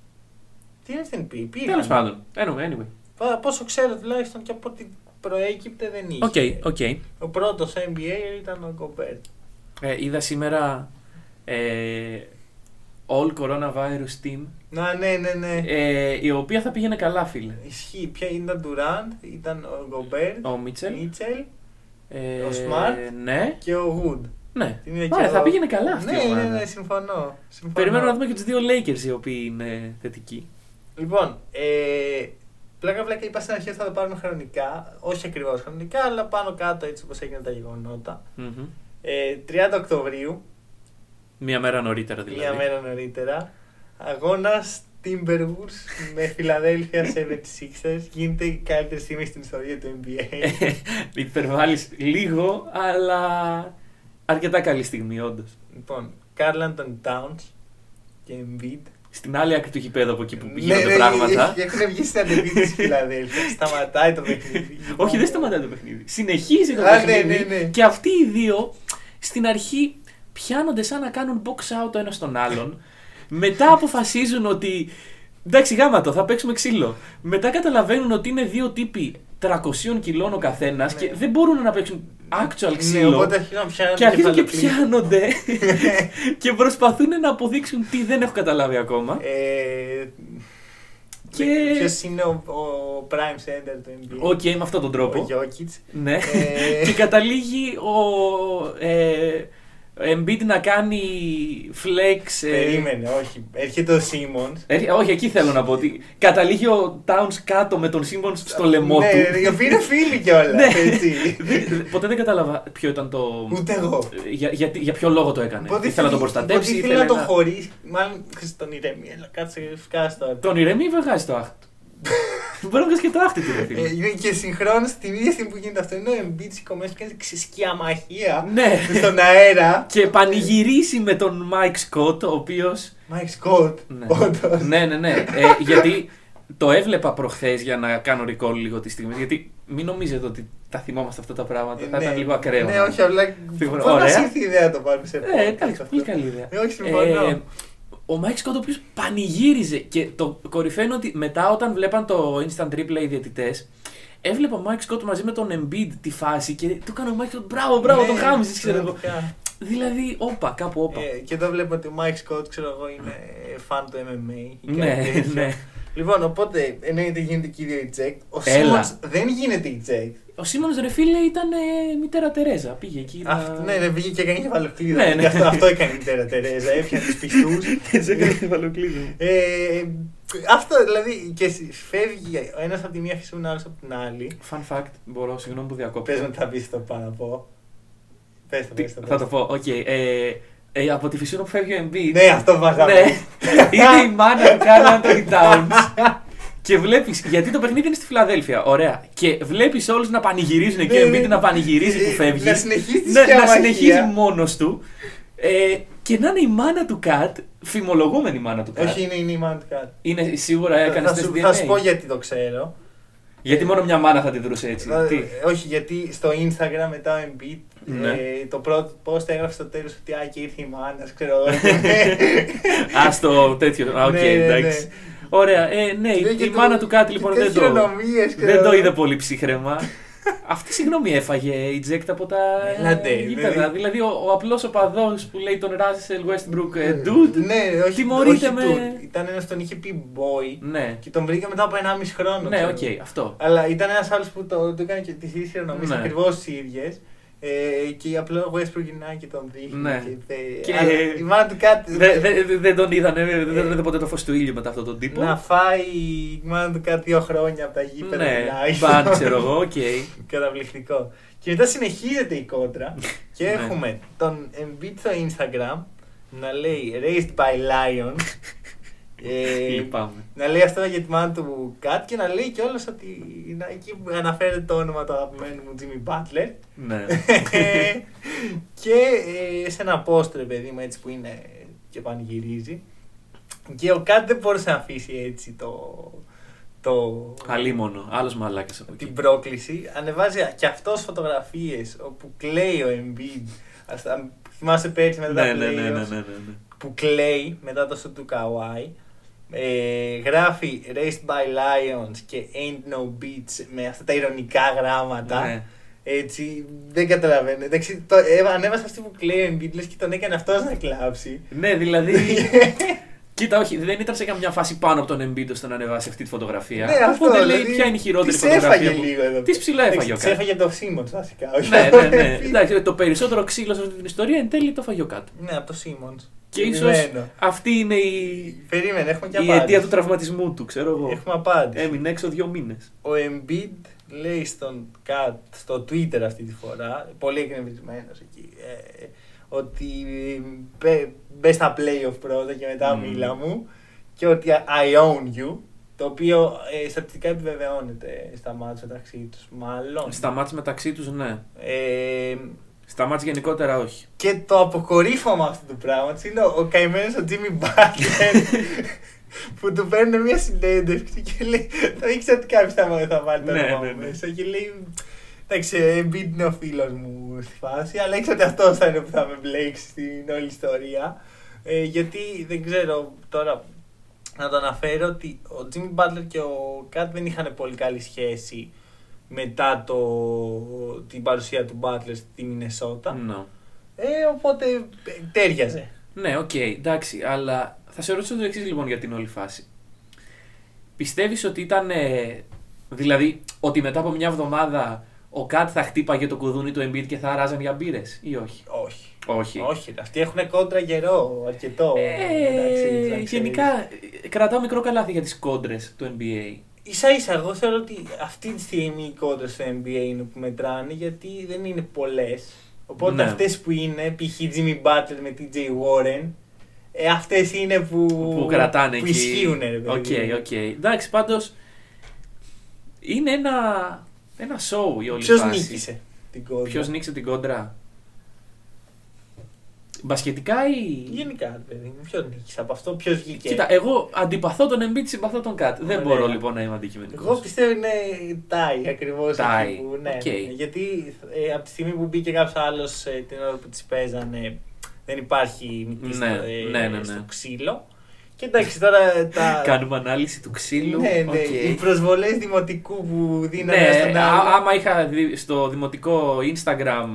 Τι είναι στην πει, πήγαν. Τέλος πάντων. Anyway, anyway. Πα- Πόσο ξέρω τουλάχιστον και από ό,τι προέκυπτε δεν είχε. Οκ, οκ. Ο πρώτος NBA ήταν ο Γκομπέρτ. Ε, είδα σήμερα ε, All Coronavirus Team Να, ναι, ναι, ναι. ε, η οποία θα πήγαινε καλά φίλε. Ισχύει. Ποια ήταν ο Ντουράντ, ήταν ο Γκομπέρτ, Ο Μίτσελ. Μίτσελ Ε, ο Smart. Ναι, και ο Γουντ. ναι. Την είδα και Ωραία, εγώ. θα πήγαινε καλά αυτή ναι, η ομάδα. Ναι, ναι, συμφωνώ. συμφωνώ. Περιμένω να δούμε και τους δύο Lakers οι οποίοι είναι θετικοί. Λοιπόν, ε, πλάκα πλάκα είπα στην αρχή ότι θα το πάρουμε χρονικά. Όχι ακριβώς χρονικά, αλλά πάνω κάτω έτσι όπως έγιναν τα γεγονότα. Μμμ. Ε, 30 Οκτωβρίου, Μία μέρα νωρίτερα δηλαδή. μία μέρα νωρίτερα, αγώνα Timberwolves με Philadelphia 76ers. Γίνεται η καλύτερη στιγμή στην ιστορία του NBA. (laughs) Υπερβάλλεις λίγο, αλλά αρκετά καλή στιγμή όντως. λοιπόν, Carl Anthony Towns και Embiid. Στην άλλη άκρη του γηπέδου από εκεί που Ναι, γίνονται ναι, πράγματα. Έχουν βγει στην αντεπίθεση Φιλαδέλφια. (laughs) Σταματάει το παιχνίδι. (laughs) Όχι, δεν σταματάει το παιχνίδι. Συνεχίζει το Α, ναι, παιχνίδι. ναι, ναι. Και αυτοί οι δύο στην αρχή πιάνονται σαν να κάνουν box out το ένας στον άλλον. Μετά αποφασίζουν ότι. Εντάξει, γάμα το, θα παίξουμε ξύλο. Μετά καταλαβαίνουν ότι είναι δύο τύποι 300 κιλών ο καθένας Ναι. και δεν μπορούν να παίξουν actual Ναι, ξύλο. οπότε αρχίζουν να πιάνουν και αρχίζουν και κεφαλοκλείδι. πιάνονται (laughs) και προσπαθούν να αποδείξουν τι δεν έχω καταλάβει ακόμα. Ε, Και- Ποιος είναι ο, ο prime center του NBA. Οκ, με αυτόν τον τρόπο. Ο Jokic. Ναι. Ε, και καταλήγει ο ε, Embiid να κάνει flex. ε, Περίμενε, όχι. Έρχεται ο Simmons. ε, όχι, εκεί θέλω να πω ότι καταλήγει ο Towns κάτω με τον Simmons στο λαιμό ναι, του. οι οποίοι είναι φίλοι κιόλας. Ναι. έτσι. Δεν- Ποτέ δεν κατάλαβα ποιο ήταν το. Ούτε εγώ. Για, για, για ποιο λόγο το έκανε. Οπότε Ήθελε να τον ήθελε- προστατεύσει, οπότε ήθελε ήθελε να τον να. χωρίσει. Μάλλον στον ηρεμία, αλλά κάτσε σκάσει τώρα. Τον ηρεμεί ή βγάζει το άχτη του. Μπορεί να βγάζει και το άχτη του, ρε φίλε. Ε, είναι και συγχρόνως την ίδια στιγμή που γίνεται αυτό, είναι ο Embiid σηκωμένο και κάνει ξεσκιαμαχία Ναι. στον αέρα. Και πανηγυρίσει με τον Mike Scott, ο οποίο. Mike Scott, Ναι. όντως. ναι, ναι, ναι. Ε, γιατί το έβλεπα προχθές για να κάνω recall λίγο τη στιγμή. Γιατί μην νομίζετε ότι τα θυμόμαστε αυτά τα πράγματα. Ε, θα ήταν ναι. λίγο ακραίο. Ναι, όχι, απλά. Σίγουρα. Πώ μα Ωραία. ήρθε η ιδέα να το πάρουμε σε Ε, podcast εντάξει, αυτό. πολύ καλή ιδέα. Ε, όχι, συμφωνώ. Ο Μάικ Σκότ ο οποίος πανηγύριζε. Και το κορυφαίο είναι ότι μετά όταν βλέπαν το instant replay οι διαιτητές, έβλεπε ο Μάικ Σκότ μαζί με τον Embiid τη φάση και του έκανε ο Μάικ Σκότ μπράβο, μπράβο, Ναι, τον γάμησες, ξέρω εγώ. πραγματικά. Δηλαδή, όπα, κάπου όπα. Ε, και εδώ βλέπουμε ότι ο Mike Scott, ξέρω εγώ, είναι φαν του MMA. ή κάτι ναι, τέτοιο. ναι. Λοιπόν, οπότε εννοείται γίνεται και οι δύο eject. Ο Έλα. Simmons δεν γίνεται eject. Ο Σίμον ρε φίλε ήταν ε, μητέρα Τερέζα. Πήγε εκεί. να- Αυτό, ναι, ναι, βγήκε και έκανε κεφαλοκλείδα. Ναι, ναι. Και Αυτό, αυτό έκανε η μητέρα Τερέζα. Έπιανε τους πιστούς. (laughs) Έτσι έκανε κεφαλοκλείδα. ε, αυτό δηλαδή και σ- φεύγει ο ένας από τη μία φυσούνα ο άλλος από την άλλη. Fun fact, μπορώ, συγγνώμη που διακόπτω. Πες με τι θα πει το πάνω από. Πες το, Τι- πες το. Θα πες το πω, οκ. Ε, ε, από τη φυσούνα που φεύγει ο Embiid. Ναι, αυτό βάζα. Ναι. (laughs) είναι η μάνα του Karl-Anthony Towns. (laughs) Και βλέπεις, γιατί το παιχνίδι είναι στη Φιλαδέλφια. Ωραία. Και βλέπεις όλους να πανηγυρίζουν και ο Ναι, Embiid ναι. να πανηγυρίζει που Ε, φεύγεις. να συνεχίσει τη Ναι, να σκιαμαχία. συνεχίζει μόνος του. Ε, και να είναι η μάνα του Κατ, φημολογούμενη μάνα του Κατ. Όχι, είναι, είναι η μάνα του Κατ. Είναι σίγουρα έκανε θα, τεστ σου, DNA. θα σου πω γιατί το ξέρω. Γιατί μόνο μια μάνα θα αντιδρούσε έτσι. Ε, Τι; όχι, γιατί στο Instagram μετά ο Embiid Ναι. ε, το πρώτο post έγραψε στο τέλος ότι α, και ήρθε η μάνα, ξέρω εγώ. (laughs) Α το τέτοιο. Α, οκ, Ναι, ναι, εντάξει. Ναι. Ωραία. Ε, ναι, Ναι, η και το- μάνα του Κατ λοιπόν και δεν το, χειρονομίες, ξέρω δεν το εγώ. είδε πολύ ψύχραιμα. (laughs) Αυτή συγγνώμη έφαγε eject από τα Έλατε, γήπεδα. δηλαδή. Δηλαδή ο, ο απλός οπαδός που λέει τον Ράσελ Westbrook ε, dude. Ναι, όχι, τιμωρείται όχι με- dude. Ήταν ένας τον είχε πει boy Ναι, και τον βρήκε μετά από 1,5 χρόνο. ναι, ξέρω. οκ, αυτό. Αλλά ήταν ένας άλλος που το, το έκανε και τις ίδιες χειρονομίες, Ναι. ακριβώς τις ίδιες. Ε, και απλά ο Westbrook γυρνάει και τον δείχνει. Ναι. Και, θε- Και- αλλά η μάνα του Κατ. Δεν δε, δε- δεν τον είδανε, δεν δεν είδε ποτέ το φως του ήλιου μετά αυτόν τον τύπο. να φάει η μάνα του Κατ δύο χρόνια από τα γήπεδα. ναι, τουλάχιστον. ban, ξέρω εγώ, οκ. (laughs) Καταπληκτικό. Και μετά συνεχίζεται η κόντρα και Ναι. έχουμε τον Embiid στο Instagram να λέει Raised by Lion. (laughs) ε, Λυπάμαι. να λέει αυτό για τη μάνα του Κατ και να λέει κιόλας ότι να, εκεί που αναφέρεται το όνομα του αγαπημένου μου Jimmy Butler. Ναι. (laughs) και ε, σε ένα post ρε παιδί μου έτσι που είναι και πανηγυρίζει. Και ο Κατ δεν μπορούσε να αφήσει έτσι το. το Αλίμονο, άλλος μαλάκας από εκεί. την πρόκληση. Ανεβάζει και αυτός φωτογραφίες όπου κλαίει ο Embiid. Ας- αν Θυμάσαι πέρσι μετά Ναι, τα ναι, ναι, ναι, playoffs, ναι, ναι. που κλαίει μετά το σου του Kawhi. Ε, γράφει Raised by Lions και Ain't No Beach με αυτά τα ηρωνικά γράμματα. Ναι. Έτσι, δεν καταλαβαίνω. Εντάξει, το, ε, ανέβασα αυτή που κλαίει ο Embiid λες και τον έκανε αυτός να κλάψει. Ναι, δηλαδή. (laughs) Κοίτα, όχι, δεν ήταν σε καμιά φάση πάνω από τον Embiid ώστε να ανεβάσει αυτή τη φωτογραφία. Ναι, αυτό, Οπότε λέει δηλαδή, ποια είναι η χειρότερη της φωτογραφία. έφαγε που- λίγο εδώ. Της ψηλά έφαγε ο Της Κατ. έφαγε το Simmons βασικά. όχι ναι, από ναι, τον ναι. Embiid. (laughs) Εντάξει, το περισσότερο ξύλο σε αυτή την ιστορία εν τέλει το φαγε ο Κατ. Ναι, από το Simmons. Και ίσως Περιμένω. αυτή είναι η, Περίμενε, έχουμε και η απάντηση. αιτία του τραυματισμού του, ξέρω εγώ. Έχουμε απάντηση. Έμεινε έξω δύο μήνες. Ο Embiid λέει στον Κατ, στο Twitter αυτή τη φορά, πολύ εκνευρισμένος εκεί, ε, ότι μπε, μπε στα playoff πρώτα και μετά Μμμ. μίλα μου και ότι I own you, το οποίο ε, στατιστικά επιβεβαιώνεται στα μάτια μεταξύ τους, μάλλον. Στα μάτς μεταξύ τους, ναι. Ε, Στα μάτς γενικότερα όχι. και το αποκορύφωμα αυτού του πράγματος είναι ο, ο καημένος ο Jimmy Butler που του παίρνουν μια συνέντευξη και λέει θα ήξερα ότι κάποιος θα, θα βάλει το Ναι, όνομα ναι, μου ναι. μέσα και λέει εντάξει Embiid είναι ο φίλος μου στη φάση αλλά ήξερα ότι αυτός θα είναι που θα με μπλέξει στην όλη ιστορία ε, γιατί δεν ξέρω τώρα να το αναφέρω ότι ο Jimmy Butler και ο Kat δεν είχαν πολύ καλή σχέση μετά το, την παρουσία του Butler στη Μινεσότα. Ναι. Ε, οπότε ε, ταίριαζε. Ναι, οκ, εντάξει, αλλά θα σε ρωτήσω το εξής λοιπόν για την όλη φάση. Πιστεύεις ότι ήταν. ε, δηλαδή, ότι μετά από μια εβδομάδα ο Κατ θα χτύπαγε το κουδούνι του Embiid και θα ράζαν για μπύρες ή όχι; Όχι. Όχι. Όχι, ρε. αυτοί έχουν κόντρα καιρό, αρκετό. μεταξύ τους, να Ε, ξέρεις. γενικά, ε, κρατάω μικρό καλάθι για τις κόντρες του NBA. Σα ίσα, εγώ θεωρώ ότι αυτή τη στιγμή οι κόντρε στο NBA είναι που μετράνε γιατί δεν είναι πολλές. Οπότε Ναι. αυτές που είναι, π.χ. Jimmy Butler με TJ Warren, ε, αυτές είναι που, που κρατάνε που εκεί. ισχύουν, ρε παιδί. Οκ, οκ. Εντάξει, πάντως είναι ένα, ένα show η όλη Ποιος φάση. νίκησε την κόντρα; Ποιος νίκησε την κόντρα; Μπασκετικά ή... Γενικά, ρε παιδί μου, ποιος νίκησε από αυτό, ποιος βγήκε; Κοίτα, εγώ αντιπαθώ τον Embiid, συμπαθώ τον Kat. Δεν Ωραία. μπορώ λοιπόν να είμαι αντικειμενικός. Εγώ πιστεύω είναι tie ακριβώς. Tie, Ναι, οκ. ναι, γιατί ε, από τη στιγμή που μπήκε κάποιος άλλος την ώρα που τις παίζανε δεν υπάρχει νικητής Ναι, στο, ε, ναι, ναι, ναι. στο ξύλο. Και εντάξει, τώρα τα. Κάνουμε ανάλυση του ξύλου. Ναι, ναι. οκ. Οι προσβολές δημοτικού που δίνανε Ναι, στον α- άλλο. άμα είχα δει στο δημοτικό Instagram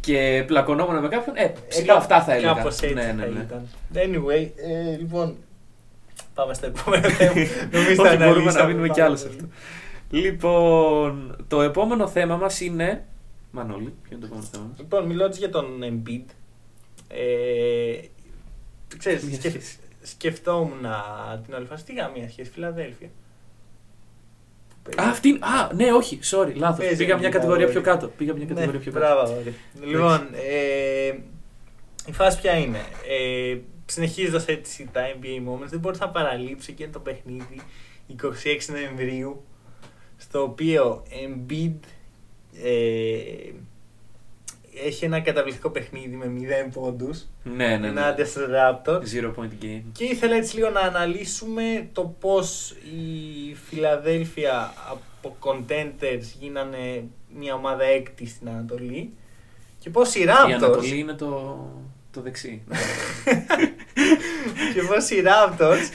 και πλακωνόμουν με κάποιον, ε, ψηλό κάπου- αυτά θα έλεγα. Κάπως έτσι ναι, ναι, θα ναι. ήταν. Anyway, ε, λοιπόν. Πάμε στο επόμενο (laughs) θέμα. Νομίζω Όχι, τα μπορούμε να αναλύσαμε μείνουμε κι πάρα άλλο σε πολύ. αυτό. Λοιπόν, το επόμενο θέμα μας είναι... Μανώλη, ποιο είναι το επόμενο θέμα μας; Λοιπόν, μιλώντας για τον Embiid. Ε, ξέρεις, Μια σκεφ, σχέση. σκεφτόμουν την όλη φάση. Τι είχα μια σχέση, Φιλαδέλφια. Α, αυτή, α, ναι, όχι, sorry, λάθος. Παίζει Πήγα μια λίγα κατηγορία ρόλο. πιο κάτω. Πήγα μια κατηγορία ναι, πιο κάτω. μπράβο, αγόρι. Λοιπόν, ε, η φάση ποια είναι; Ε, Συνεχίζοντας έτσι τα NBA Moments, δεν μπορούσα να παραλείψω και το παιχνίδι 26 Νοεμβρίου, στο οποίο Embiid ε, έχει ένα καταπληκτικό παιχνίδι με 0 πόντους Ναι, ναι, ναι. ενάντια στους Raptors. Zero point game. Και ήθελα έτσι λίγο να αναλύσουμε το πώς η Φιλαδέλφια από contenders γίνανε μια ομάδα έκτη στην Ανατολή και πώς οι Η Raptors, Ανατολή είναι το, το δεξί. (laughs) και πώς οι Raptors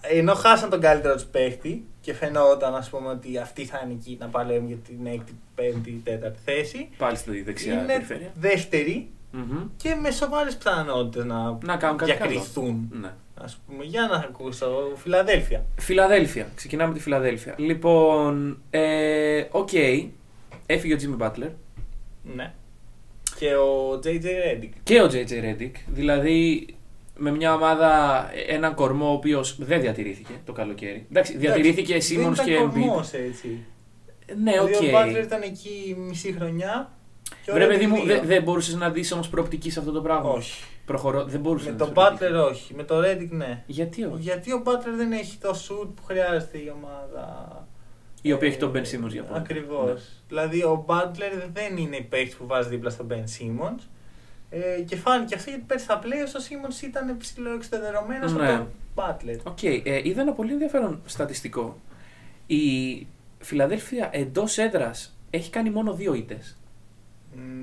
ενώ χάσαν τον καλύτερο τους παίχτη και φαινόταν ας πούμε ότι αυτοί θα είναι εκεί να παλεύουν για την έκτη, πέμπτη, τέταρτη θέση Πάλι στη δεξιά είναι περιφέρεια. δεύτεροι Μμμ. και με σοβαρές πιθανότητες να, Να κάνουν κάτι καλό. διακριθούν. Ναι. Ας πούμε, για να ακούσω, Φιλαδέλφια. Φιλαδέλφια. Ξεκινάμε με τη Φιλαδέλφια. Λοιπόν, ε, οκ. Έφυγε ο Jimmy Butler Ναι. Και ο JJ Redick. και ο JJ Redick. Δηλαδή, με μια ομάδα, έναν κορμό ο οποίος δεν διατηρήθηκε το καλοκαίρι. Εντάξει, διατηρήθηκε Simmons και Δεν Embiid. ήταν έτσι. Ναι, οκ. Δηλαδή ο Butler ήταν εκεί μισή χρονιά. και ο Βρε, Redick παιδί μου, δύο. δεν δεν μπορούσες να δεις όμως προοπτική σε αυτό το πράγμα. Όχι. Προχωρώ, δεν μπορούσες Με να τον δεις προοπτική. Butler όχι. Με τον Redick ναι. Γιατί όχι; Γιατί ο Butler δεν έχει το shoot που χρειάζεται η ομάδα. Η οποία έχει τον Ben Ε, Simmons για point. Ακριβώς. Ναι. Δηλαδή ο Butler δεν είναι ο παίκτης που βάζει δίπλα στον Ben Simmons. Ε, και φάνηκε αυτό γιατί πέρσι στα playoffs ο Simmons ήταν ψιλοεξουδετερωμένο από Ναι. τον Butler. Οκ, ε, είδα ένα πολύ ενδιαφέρον στατιστικό. Η Φιλαδέλφια εντός έδρας έχει κάνει μόνο δύο ήττες.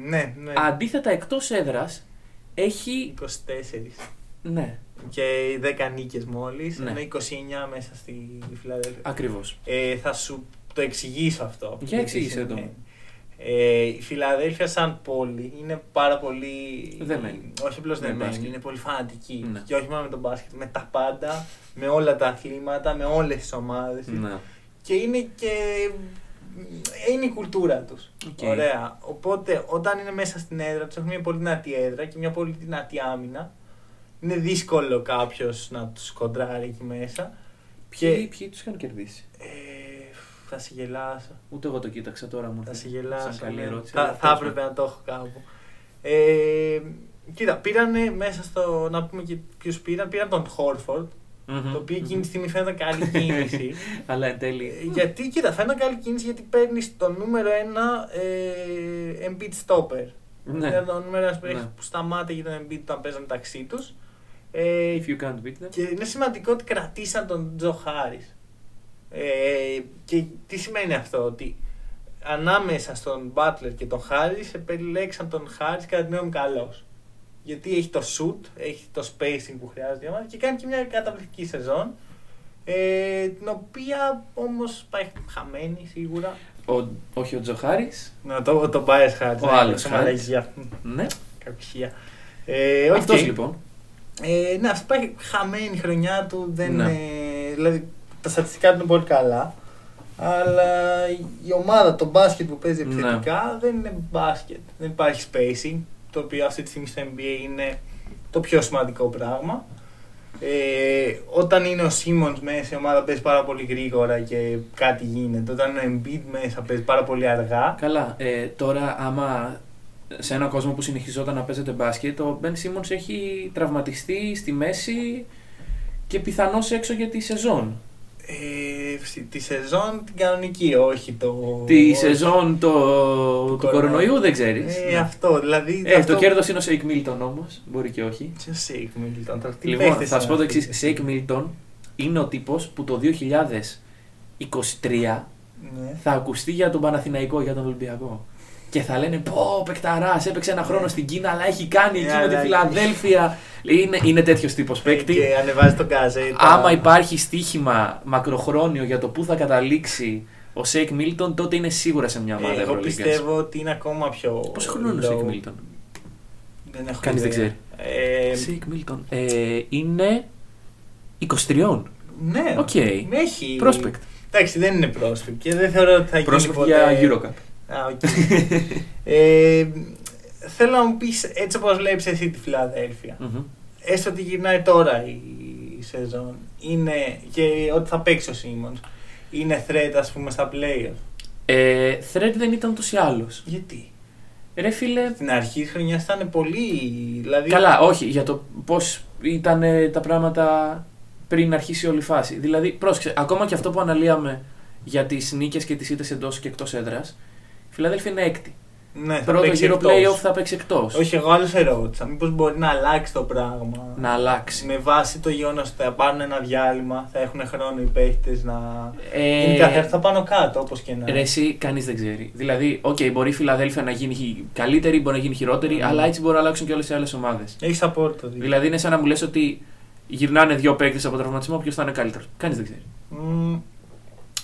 Ναι, ναι. Αντίθετα, εκτός έδρας έχει. 24. Ναι, και 10 νίκες μόλις, Ναι. ενώ 29 μέσα στη Φιλαδέλφια. ακριβώς. Ε, θα σου το εξηγήσω αυτό. Για γιατί εξήγησέ το. σημαίνει. Ε, η Φιλαδέλφια σαν πόλη είναι πάρα πολύ... Δεμένη. Όχι απλώς Με δεμένη, μπάσκετ. είναι πολύ φανατική. Ναι. Και όχι μόνο με τον μπάσκετ, με τα πάντα, με όλα τα αθλήματα, με όλες τις ομάδες. Ναι. Και είναι και... Είναι η κουλτούρα τους. Οκ. Ωραία. Οπότε όταν είναι μέσα στην έδρα τους έχουν μια πολύ δυνατή έδρα και μια πολύ δυνατή άμυνα. Είναι δύσκολο κάποιος να τους κοντράρει εκεί μέσα. Ποιοι, ποιοι τους είχαν κερδίσει; Ε, θα σε γελάσω. Ούτε εγώ το κοίταξα τώρα μου. Θα ήρθε σε γελάσω. Σαν καλή ναι. ερώτηση. Θα, αλλά θα τέλος έπρεπε να το έχω κάπου. Ε, κοίτα, πήρανε μέσα στο. Να πούμε και ποιου πήραν. Πήραν τον Χόρφορντ. πάντων. Το οποίο Μμμ, εκείνη τη στιγμή φαίνεται καλή μμμ. κίνηση. (laughs) Αλλά εν τέλει. Ε, γιατί, κοίτα, φαίνεται καλή κίνηση γιατί παίρνεις το νούμερο ένα ε, Embiid stopper. Ναι. Είναι το νούμερο ένας που, Ναι. έχει- που σταμάτησε τον Embiid όταν παίζανε μεταξύ τους. Ε, If you can't beat them. και είναι σημαντικό ότι κρατήσαν τον Τζο Χάρη. Ε, και τι σημαίνει αυτό, ότι ανάμεσα στον Butler και τον Χάρη επιλέξαν τον Χάρη κατά την γνώμη μου καλός. Γιατί έχει το shoot, έχει το spacing που χρειάζεται η ομάδα και κάνει και μια καταπληκτική σεζόν. Ε, την οποία όμως πάει χαμένη σίγουρα. Ο, όχι ο Τζοχάρη. Να το, το Bias Χάρη. Ο άλλος Χάρης. Χάρη. Ναι. Κακουσία. Ε, οκ. Αυτός λοιπόν. Ε, ναι, αυτός πάει χαμένη η χρονιά του. Δεν, Ναι. ε, δηλαδή τα στατιστικά του είναι πολύ καλά. Αλλά η ομάδα, το μπάσκετ που παίζει Ναι. επιθετικά δεν είναι μπάσκετ. Δεν υπάρχει spacing. Το οποίο αυτή τη στιγμή στο NBA είναι το πιο σημαντικό πράγμα. Ε, όταν είναι ο Σίμονς μέσα, η ομάδα παίζει πάρα πολύ γρήγορα και κάτι γίνεται. Όταν είναι ο Embiid μέσα, παίζει πάρα πολύ αργά. Καλά. Ε, τώρα, άμα σε έναν κόσμο που συνεχιζόταν να παίζεται μπάσκετ, ο Μπεν Σίμονς έχει τραυματιστεί στη μέση και πιθανώς έξω για τη σεζόν. Ε, στη- τη σεζόν την κανονική, όχι το. Τη όχι. σεζόν το, του Κορονοϊού. κορονοϊού δεν ξέρεις. Ε, αυτό, δηλαδή. Ε, αυτό... το κέρδος είναι ο Σέικ Μίλτον όμως. Μπορεί και όχι. Ποιος Σέικ Μίλτον, τώρα τι Λοιπόν, παίχτες θα σου πω το είναι εξής. αυτοί. Σέικ Μίλτον είναι ο τύπος που το 2023 Ναι. θα ακουστεί για τον Παναθηναϊκό, για τον Ολυμπιακό. Και θα λένε Πω, παικταρά, έπαιξε ένα χρόνο στην Κίνα, αλλά έχει κάνει εκεί Ναι, με τη αλλά- Φιλαδέλφια. Είναι, είναι τέτοιος τύπος παίκτη. Και ανεβάζει τον καζέτα. Άμα υπάρχει στοίχημα μακροχρόνιο για το πού θα καταλήξει ο Σέικ Μίλτον, τότε είναι σίγουρα σε μια ομάδα Ε, Εγώ Ευρωλίγκας. πιστεύω ότι είναι ακόμα πιο. Πόσο χρόνο είναι ο Σέικ low. Μίλτον; Δεν έχω Κανείς δεν ιδέα. Ε, Σέικ Μίλτον. Ε, είναι 23. ναι, Οκ. έχει. Prospect. Εντάξει, δεν είναι prospect και δεν θεωρώ ότι θα γίνει Prospect ποτέ. για Eurocup. Α, οκ. ε, θέλω να μου πεις έτσι όπως βλέπεις εσύ τη Φιλαδέλφια. Μμμ. Έστω ότι γυρνάει τώρα η, η σεζόν είναι, και ότι θα παίξει ο Σίμονς. Είναι threat, ας πούμε, στα playoff; Ε, threat δεν ήταν ούτως ή άλλως. Γιατί; Ρε φίλε. Στην αρχή της χρονιάς ήταν πολύ. Δηλαδή, Καλά, όχι, για το πώς ήταν ε, τα πράγματα πριν αρχίσει όλη η φάση. Δηλαδή, πρόσεξε, ακόμα και αυτό που αναλύαμε για τις νίκες και τις ήττες εντός και εκτός έδρας, η Φιλαδέλφια είναι έκτη. Ναι, θα Πρώτο παίξει γύρο εκτός. playoff θα παίξει εκτός. Όχι, εγώ άλλο ερώτησα. Μήπως μπορεί να αλλάξει το πράγμα. Να αλλάξει. Με βάση το γεγονός ότι θα πάρουν ένα διάλειμμα, θα έχουν χρόνο οι παίχτες να. Ε, Γενικά θα πάνω κάτω, όπως και να. Ρε, εσύ, κανείς δεν ξέρει. Δηλαδή, οκ, μπορεί η Φιλαδέλφια να γίνει χει- καλύτερη, μπορεί να γίνει χειρότερη, Mm. αλλά έτσι μπορεί να αλλάξουν και όλες οι άλλες ομάδες. Έχεις απόλυτο δίκιο. Δηλαδή, είναι σαν να μου λες ότι γυρνάνε δύο παίκτες από τραυματισμό, ποιος θα είναι καλύτερος. Κανείς δεν ξέρει. Μμ,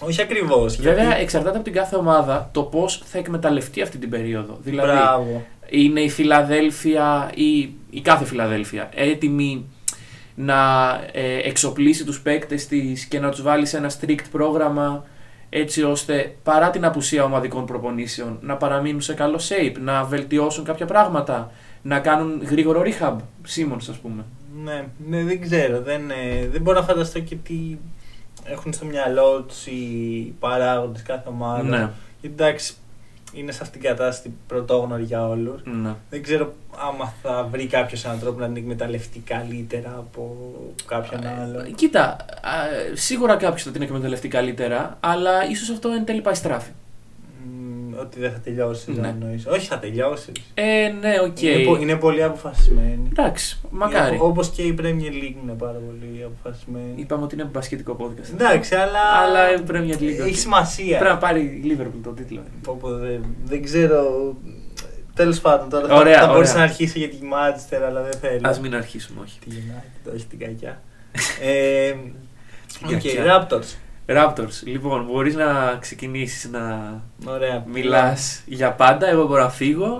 όχι ακριβώς. Βέβαια, εξαρτάται από την κάθε ομάδα το πώς θα εκμεταλλευτεί αυτή την περίοδο. Δηλαδή, Μπράβο. είναι η Φιλαδέλφια ή η κάθε Φιλαδέλφια έτοιμη να ε, εξοπλίσει τους παίκτες της και να τους βάλει σε ένα strict πρόγραμμα έτσι ώστε παρά την απουσία ομαδικών προπονήσεων να παραμείνουν σε καλό shape, να βελτιώσουν κάποια πράγματα, να κάνουν γρήγορο rehab, Σίμονς ας πούμε. Ναι, ναι, δεν ξέρω. Δεν, ε, δεν μπορώ να φανταστώ και τι έχουν στο μυαλό τους οι παράγοντες κάθε ομάδα. Ναι, Γιατί εντάξει, είναι σε αυτήν την κατάσταση πρωτόγνωρη για όλους. ναι. Δεν ξέρω άμα θα βρει κάποιος έναν τρόπο να την εκμεταλλευτεί καλύτερα από κάποιον άλλο. Ε, Κοίτα, α, σίγουρα κάποιος θα την εκμεταλλευτεί καλύτερα, αλλά ίσως αυτό εν τέλει πάει στράφη. Μ, ότι δεν θα τελειώσεις. Ναι. δεν εννοείς. Όχι, θα τελειώσεις. Ε, ναι, οκ. Είναι, πο- είναι πολύ αποφασισμένη. Εντάξει, μακάρι. Όπως και η Premier League είναι πάρα πολύ αποφασισμένη. Είπαμε ότι είναι μπασκετικό podcast. Εντάξει, αλλά. Αλλά η Premier League. Έχει ok. σημασία. Πρέπει να πάρει η Liverpool τον τίτλο. Πω, πω, δεν, δεν ξέρω. Τέλος πάντων, τώρα θα- Ωραία, θα, μπορούσα ωραία. να αρχίσω για τη Manchester, αλλά δεν θέλω. Α μην αρχίσουμε, όχι. Τη United, όχι την κακιά. (laughs) ε, Οκ, κακιά. Raptors. Raptors, λοιπόν, μπορείς να ξεκινήσεις να Ωραία. μιλάς για πάντα. Εγώ μπορώ να φύγω.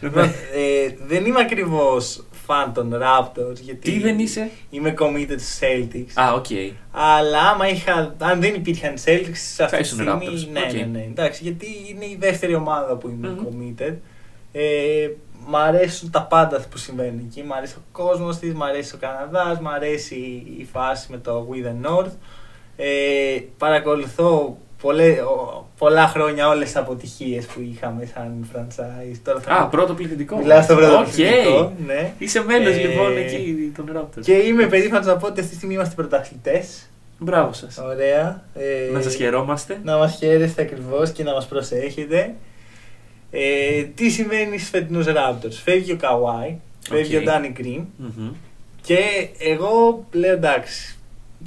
(laughs) ε, δεν είμαι ακριβώς φαν των Raptors. Γιατί Τι δεν είσαι; Είμαι committed στους Celtics. Α, οκ. Αλλά άμα είχα, αν δεν υπήρχαν οι Celtics σε αυτή τη ήσουν στιγμή. Raptors. Ναι, Οκ. ναι, ναι. Εντάξει, γιατί είναι η δεύτερη ομάδα που είμαι Μμμ. committed. Ε, μ' αρέσουν τα πάντα που συμβαίνουν εκεί. Μ' αρέσει ο κόσμος της, μ' αρέσει ο Καναδάς, μ' αρέσει η φάση με το We the North. Ε, παρακολουθώ πολλέ, ο- πολλά χρόνια όλες τις αποτυχίες που είχαμε σαν franchise. Τώρα θα Α, πρώτο πληθυντικό. μιλάω στο πρώτο Οκ. πληθυντικό, ναι. Είσαι μέλος Ε, λοιπόν εκεί των Raptors. Και είμαι περήφανος να πω ότι αυτή τη στιγμή είμαστε πρωταθλητές. Μπράβο σας. Ωραία. Ε, Να σας χαιρόμαστε. να μας χαίρεστε ακριβώς και να μας προσέχετε. Ε, τι συμβαίνει στους φετινούς Raptors; Φεύγει ο Καουάι, φεύγει Οκ. ο Ντάνι Γκριν Μμμ. και εγώ λέω εντάξει,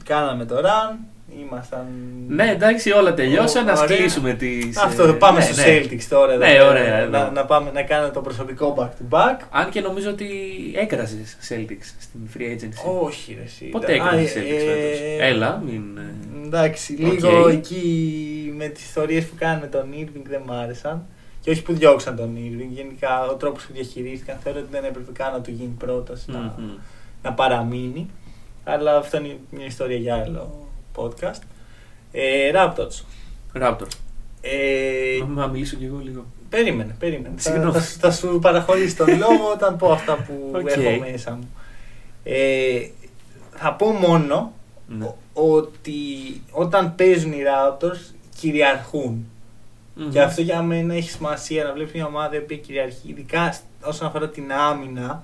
κάναμε το run, ήμασταν... Ναι, εντάξει, όλα τελειώσαν. Να Ωραία. κλείσουμε τις... Αυτό, ε, πάμε ναι, στους ναι. Celtics τώρα. Ναι, εδώ, ωραία, εδώ. Να, να, πάμε να κάνουμε το προσωπικό back to back. Αν και νομίζω ότι έκραζες Celtics στην free agency. Όχι ρε εσύ. Πότε Α, έκραζες ε, Celtics ε, φέτος; Έλα, μην. ε, Εντάξει, Οκ. λίγο εκεί με τις ιστορίες που κάνουν με τον Irving δεν μ' άρεσαν. Και όχι που διώξαν τον Irving. Γενικά ο τρόπος που διαχειρίστηκαν θεωρώ ότι δεν έπρεπε καν να του γίνει πρόταση να, μμμ. να παραμείνει. Αλλά αυτό είναι μια ιστορία για άλλο podcast. Ε, Raptors. Raptors. Ε, Να μιλήσω κι εγώ λίγο. περίμενε, περίμενε. Θα, Συγγνώμη. θα, σου- θα σου παραχωρήσω τον λόγο όταν πω αυτά που Οκ. έχω μέσα μου. Ε, θα πω μόνο Ναι. ο- ότι όταν παίζουν οι Raptors κυριαρχούν. Μμμ. Και αυτό για μένα έχει σημασία να βλέπεις μια ομάδα η οποία κυριαρχεί, ειδικά όσον αφορά την άμυνα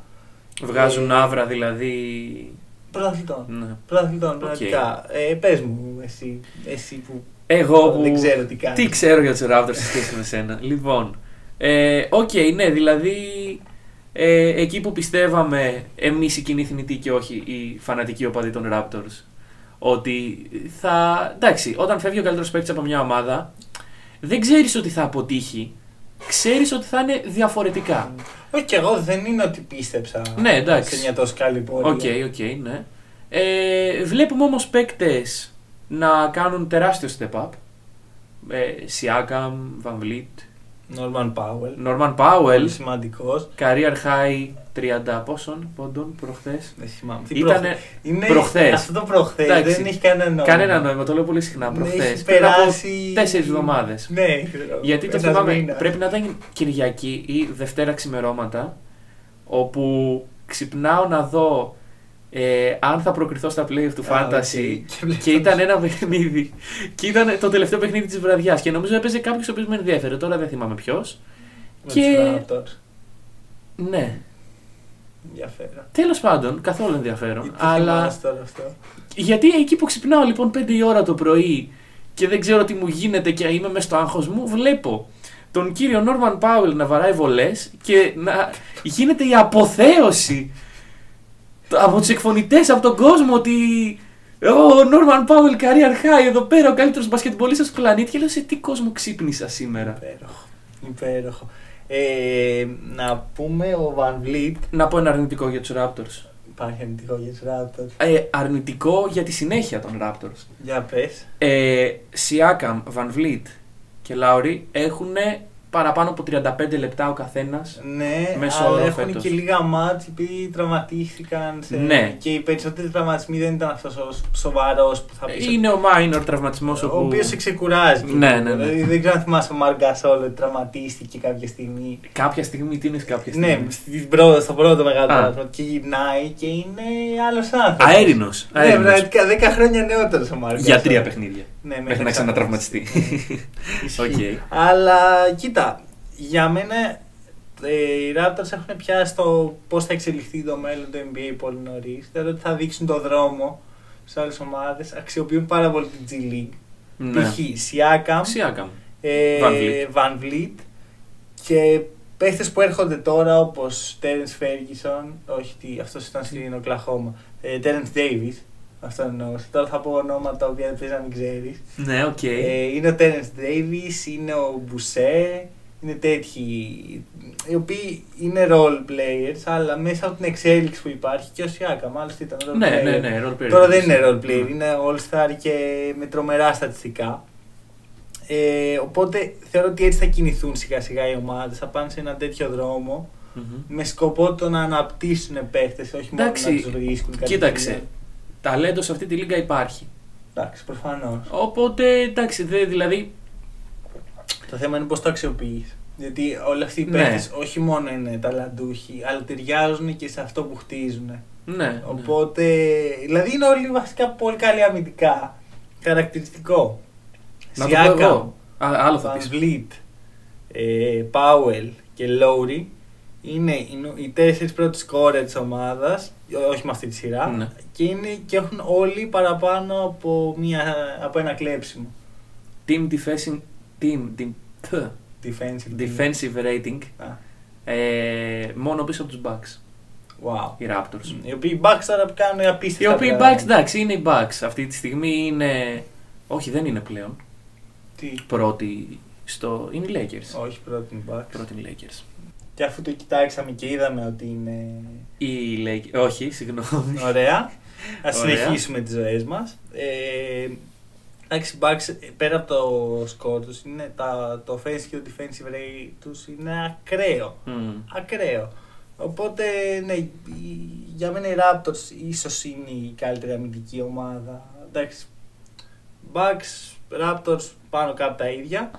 Βγάζουν ε, αύρα δηλαδή. Πρωταθλητών. Ναι. Πρωταθλητών, πραγματικά. Ε, πες μου, εσύ, εσύ που Εγώ που. δεν ξέρω τι κάνεις. Τι ξέρω για τους Raptors σε σχέση με σένα. Λοιπόν. Ε, Οκ, ναι, δηλαδή. Ε, εκεί που πιστεύαμε εμείς οι κοινοί θνητοί και όχι οι φανατικοί οπαδοί των Raptors ότι θα. Εντάξει, όταν φεύγει ο καλύτερος παίκτης από μια ομάδα, δεν ξέρεις ότι θα αποτύχει ξέρεις ότι θα είναι διαφορετικά. Όχι και εγώ δεν είναι ότι πίστεψα Ναι, εντάξει. σε μια τόσο καλή πορεία. Οκ, οκ, ναι. Ε, βλέπουμε όμως παίκτες να κάνουν τεράστιο step up. Ε, Siakam, Van Vliet, Νόρμαν Πάουελ. Norman Πολύ Powell, σημαντικός. career high 30 πόσων πόντων προχθές; Δεν θυμάμαι. Τι Ήτανε προχθέ- είναι προχθές. Αυτό το προχθέ Εντάξει. δεν έχει κανένα νόημα. Κανένα νόημα, το λέω πολύ συχνά Ναι, προχθές. έχει Πριν από περάσει- τέσσερις εβδομάδες. Ναι, ξέρω. Γιατί το Ένας θυμάμαι, μήνας. πρέπει να ήταν Κυριακή ή Δευτέρα ξημερώματα, όπου ξυπνάω να δω ε, αν θα προκριθώ στα play του Α, Fantasy οκ. Και βλέπω- και ήταν ένα παιχνίδι. Και ήταν το τελευταίο παιχνίδι της βραδιάς. Και νομίζω έπαιζε κάποιος ο οποίος με ενδιέφερε. Τώρα δεν θυμάμαι ποιος. Με και- τους Raptors. Ναι. Ενδιαφέρον. Τέλος πάντων, καθόλου ενδιαφέρον. Γιατί αλλά θυμάσαι τώρα αυτό; γιατί εκεί που ξυπνάω λοιπόν 5 η ώρα το πρωί και δεν ξέρω τι μου γίνεται και είμαι μέσα στο άγχος μου, βλέπω τον κύριο Νόρμαν Πάουελ να βαράει βολές και να γίνεται η αποθέωση από τους εκφωνητές, από τον κόσμο ότι. Ο Νόρμαν Πάουελ career high εδώ πέρα, ο καλύτερος μπασκετμπολίστας του πλανήτη. Και λέω σε τι κόσμο ξύπνησα σήμερα; Υπέροχο. Υπέροχο. Ε, να πούμε ο Van Vliet. Να πω ένα αρνητικό για τους Raptors. Υπάρχει αρνητικό για τους Raptors. Ε, αρνητικό για τη συνέχεια των Raptors. Για πες. Ε, Siakam, Van Vliet και Λάουρι έχουν παραπάνω από 35 λεπτά ο καθένας. Ναι, Μέσω αλλά όρο έχουν φέτος. και λίγα μάτς επειδή τραυματίστηκαν. Σε... Ναι. Και οι περισσότεροι τραυματισμοί δεν ήταν αυτός ο σοβαρός που θα πεις. ότι- Είναι ο Minor τραυματισμός Ο όπου. οποίος σε ξεκουράζει. Ναι, ναι, ναι. Δηλαδή, δεν ξέρω αν θυμάσαι ο Μαργκασόλ ότι τραυματίστηκε κάποια στιγμή. Κάποια στιγμή, τι είναι κάποια στιγμή; Ναι, στην πρώτο, στο πρώτο μεγάλο Α. τραυματισμό. Και γυρνάει και είναι άλλος άνθρωπος. Αέρινο. Ναι, πραγματικά 10 χρόνια νεότερος ο Marc Gasol. Για τρία παιχνίδια. Ναι, Μέχρι να ξανατραυματιστεί. Ισχύει. ΟΚ. Αλλά κοίτα, για μένα ε, οι Raptors έχουν πιάσει το πώς θα εξελιχθεί το μέλλον του NBA πολύ νωρίς. Θεωρώ ότι θα δείξουν το δρόμο σε άλλε ομάδες. Αξιοποιούν πάρα πολύ την G League. Ναι. Π.χ. Siakam, Siakam. ε, Van Vliet. Van Vliet και παίχτες που έρχονται τώρα όπως Terence Ferguson, όχι τι, αυτός ήταν στην Oklahoma. Ε, Terence Davis, αυτό εννοώ. Τώρα θα πω ονόματα τα οποία δεν παίζει να μην ξέρεις. Ναι, οκ. Ε, είναι ο Terence Davis, είναι ο Μπουσέ, είναι τέτοιοι οι οποίοι είναι role players, αλλά μέσα από την εξέλιξη που υπάρχει και ο Siakam, μάλιστα ήταν role Ναι, player. ναι, ναι, role player. Τώρα δεν είναι role player, Ναι. είναι all-star και με τρομερά στατιστικά. Ε, οπότε θεωρώ ότι έτσι θα κινηθούν σιγά σιγά οι ομάδες. Θα πάνε σε ένα τέτοιο δρόμο Μμμ. με σκοπό το να αναπτύσσουν παίχτες, όχι μόνο Εντάξει, να τους βρίσκουν. κάτι Κοίταξε. Τέτοιο. Ταλέντος σε αυτή τη λίγα υπάρχει. Εντάξει, προφανώς. Οπότε εντάξει, δε, δηλαδή. Το θέμα είναι πώς το αξιοποιείς. Γιατί όλοι αυτοί οι Ναι. παίχτε όχι μόνο είναι ταλαντούχοι, αλλά ταιριάζουν και σε αυτό που χτίζουν. Ναι. Οπότε, δηλαδή είναι όλοι βασικά πολύ καλοί αμυντικά. Χαρακτηριστικό. Να το πω εγώ. Α, άλλο θα Van πεις. Vliet, ε, Powell και Lowry είναι οι, νου- οι τέσσερις πρώτοι σκόρε της ομάδας, όχι με αυτή τη σειρά, Ναι. και, είναι, και έχουν όλοι παραπάνω από, μια, από ένα κλέψιμο. Team defensive. Team, team, ph, Defensive. defensive rating. Α, Ε, μόνο πίσω από τους Bucks. wow. Οι Raptors. Οι οποίοι Bucks τώρα που κάνουν Οι απίστευτα οποίοι πράγματα. Bucks, εντάξει, είναι οι Bucks. Αυτή τη στιγμή είναι. Όχι, δεν είναι πλέον. Τι, Πρώτοι στο. Είναι οι Lakers. όχι πρώτη είναι Bucks. Πρώτοι είναι οι Lakers. Και αφού το κοιτάξαμε και είδαμε ότι είναι Οι Lakers. Όχι, συγγνώμη. Ωραία. Ας Ωραία. συνεχίσουμε τις ζωές μας. Ε, εντάξει, οι Bucks, ε, πέρα από το σκορ τους, είναι τα, το offensive και το defensive rate τους είναι ακραίο. Μμ. Ακραίο. Οπότε, ναι, η- για μένα οι Raptors ίσως είναι η καλύτερη αμυντική ομάδα. Εντάξει, Bucks, Raptors πάνω κάτω τα ίδια.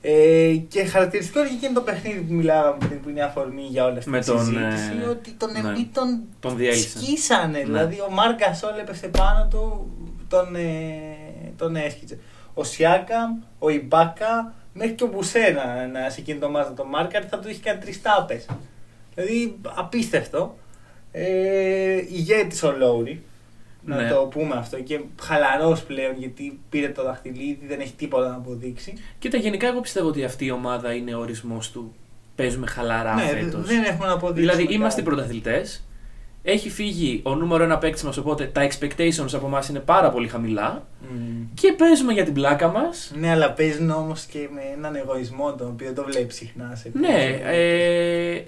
Ε, και χαρακτηριστικό είναι και εκείνο το παιχνίδι που μιλάγαμε πριν, που είναι η αφορμή για όλη αυτή Με τη τον, συζήτηση, ε, ότι τον ναι. Embiid τον Τον διέλυσαν. σκίσανε. Ναι. Δηλαδή ο Μάρκας Σόλ έπεσε πάνω του, τον, ε, τον έσκησε. Ο Σιάκαμ, ο Ιμπάκα, μέχρι και ο Μπουσένα να σε εκείνη το μάζα τον Μάρκαρ θα του είχε κάνει τρεις τάπες. Δηλαδή απίστευτο. Ε, ηγέτης ο Λόουρι. Να Ναι. το πούμε αυτό και χαλαρός πλέον γιατί πήρε το δαχτυλίδι, δεν έχει τίποτα να αποδείξει. Κοίτα, γενικά εγώ πιστεύω ότι αυτή η ομάδα είναι ο ορισμός του. Παίζουμε χαλαρά ναι, φέτος. δεν έχουμε να αποδείξουμε. Δηλαδή, κάτι. είμαστε πρωταθλητές. Έχει φύγει ο νούμερο ένα παίκτης μας, οπότε τα expectations από εμάς είναι πάρα πολύ χαμηλά. Και παίζουμε για την πλάκα μας. Ναι, αλλά παίζουν όμως και με έναν εγωισμό τον οποίο δεν το βλέπει συχνά σε Ναι, ε,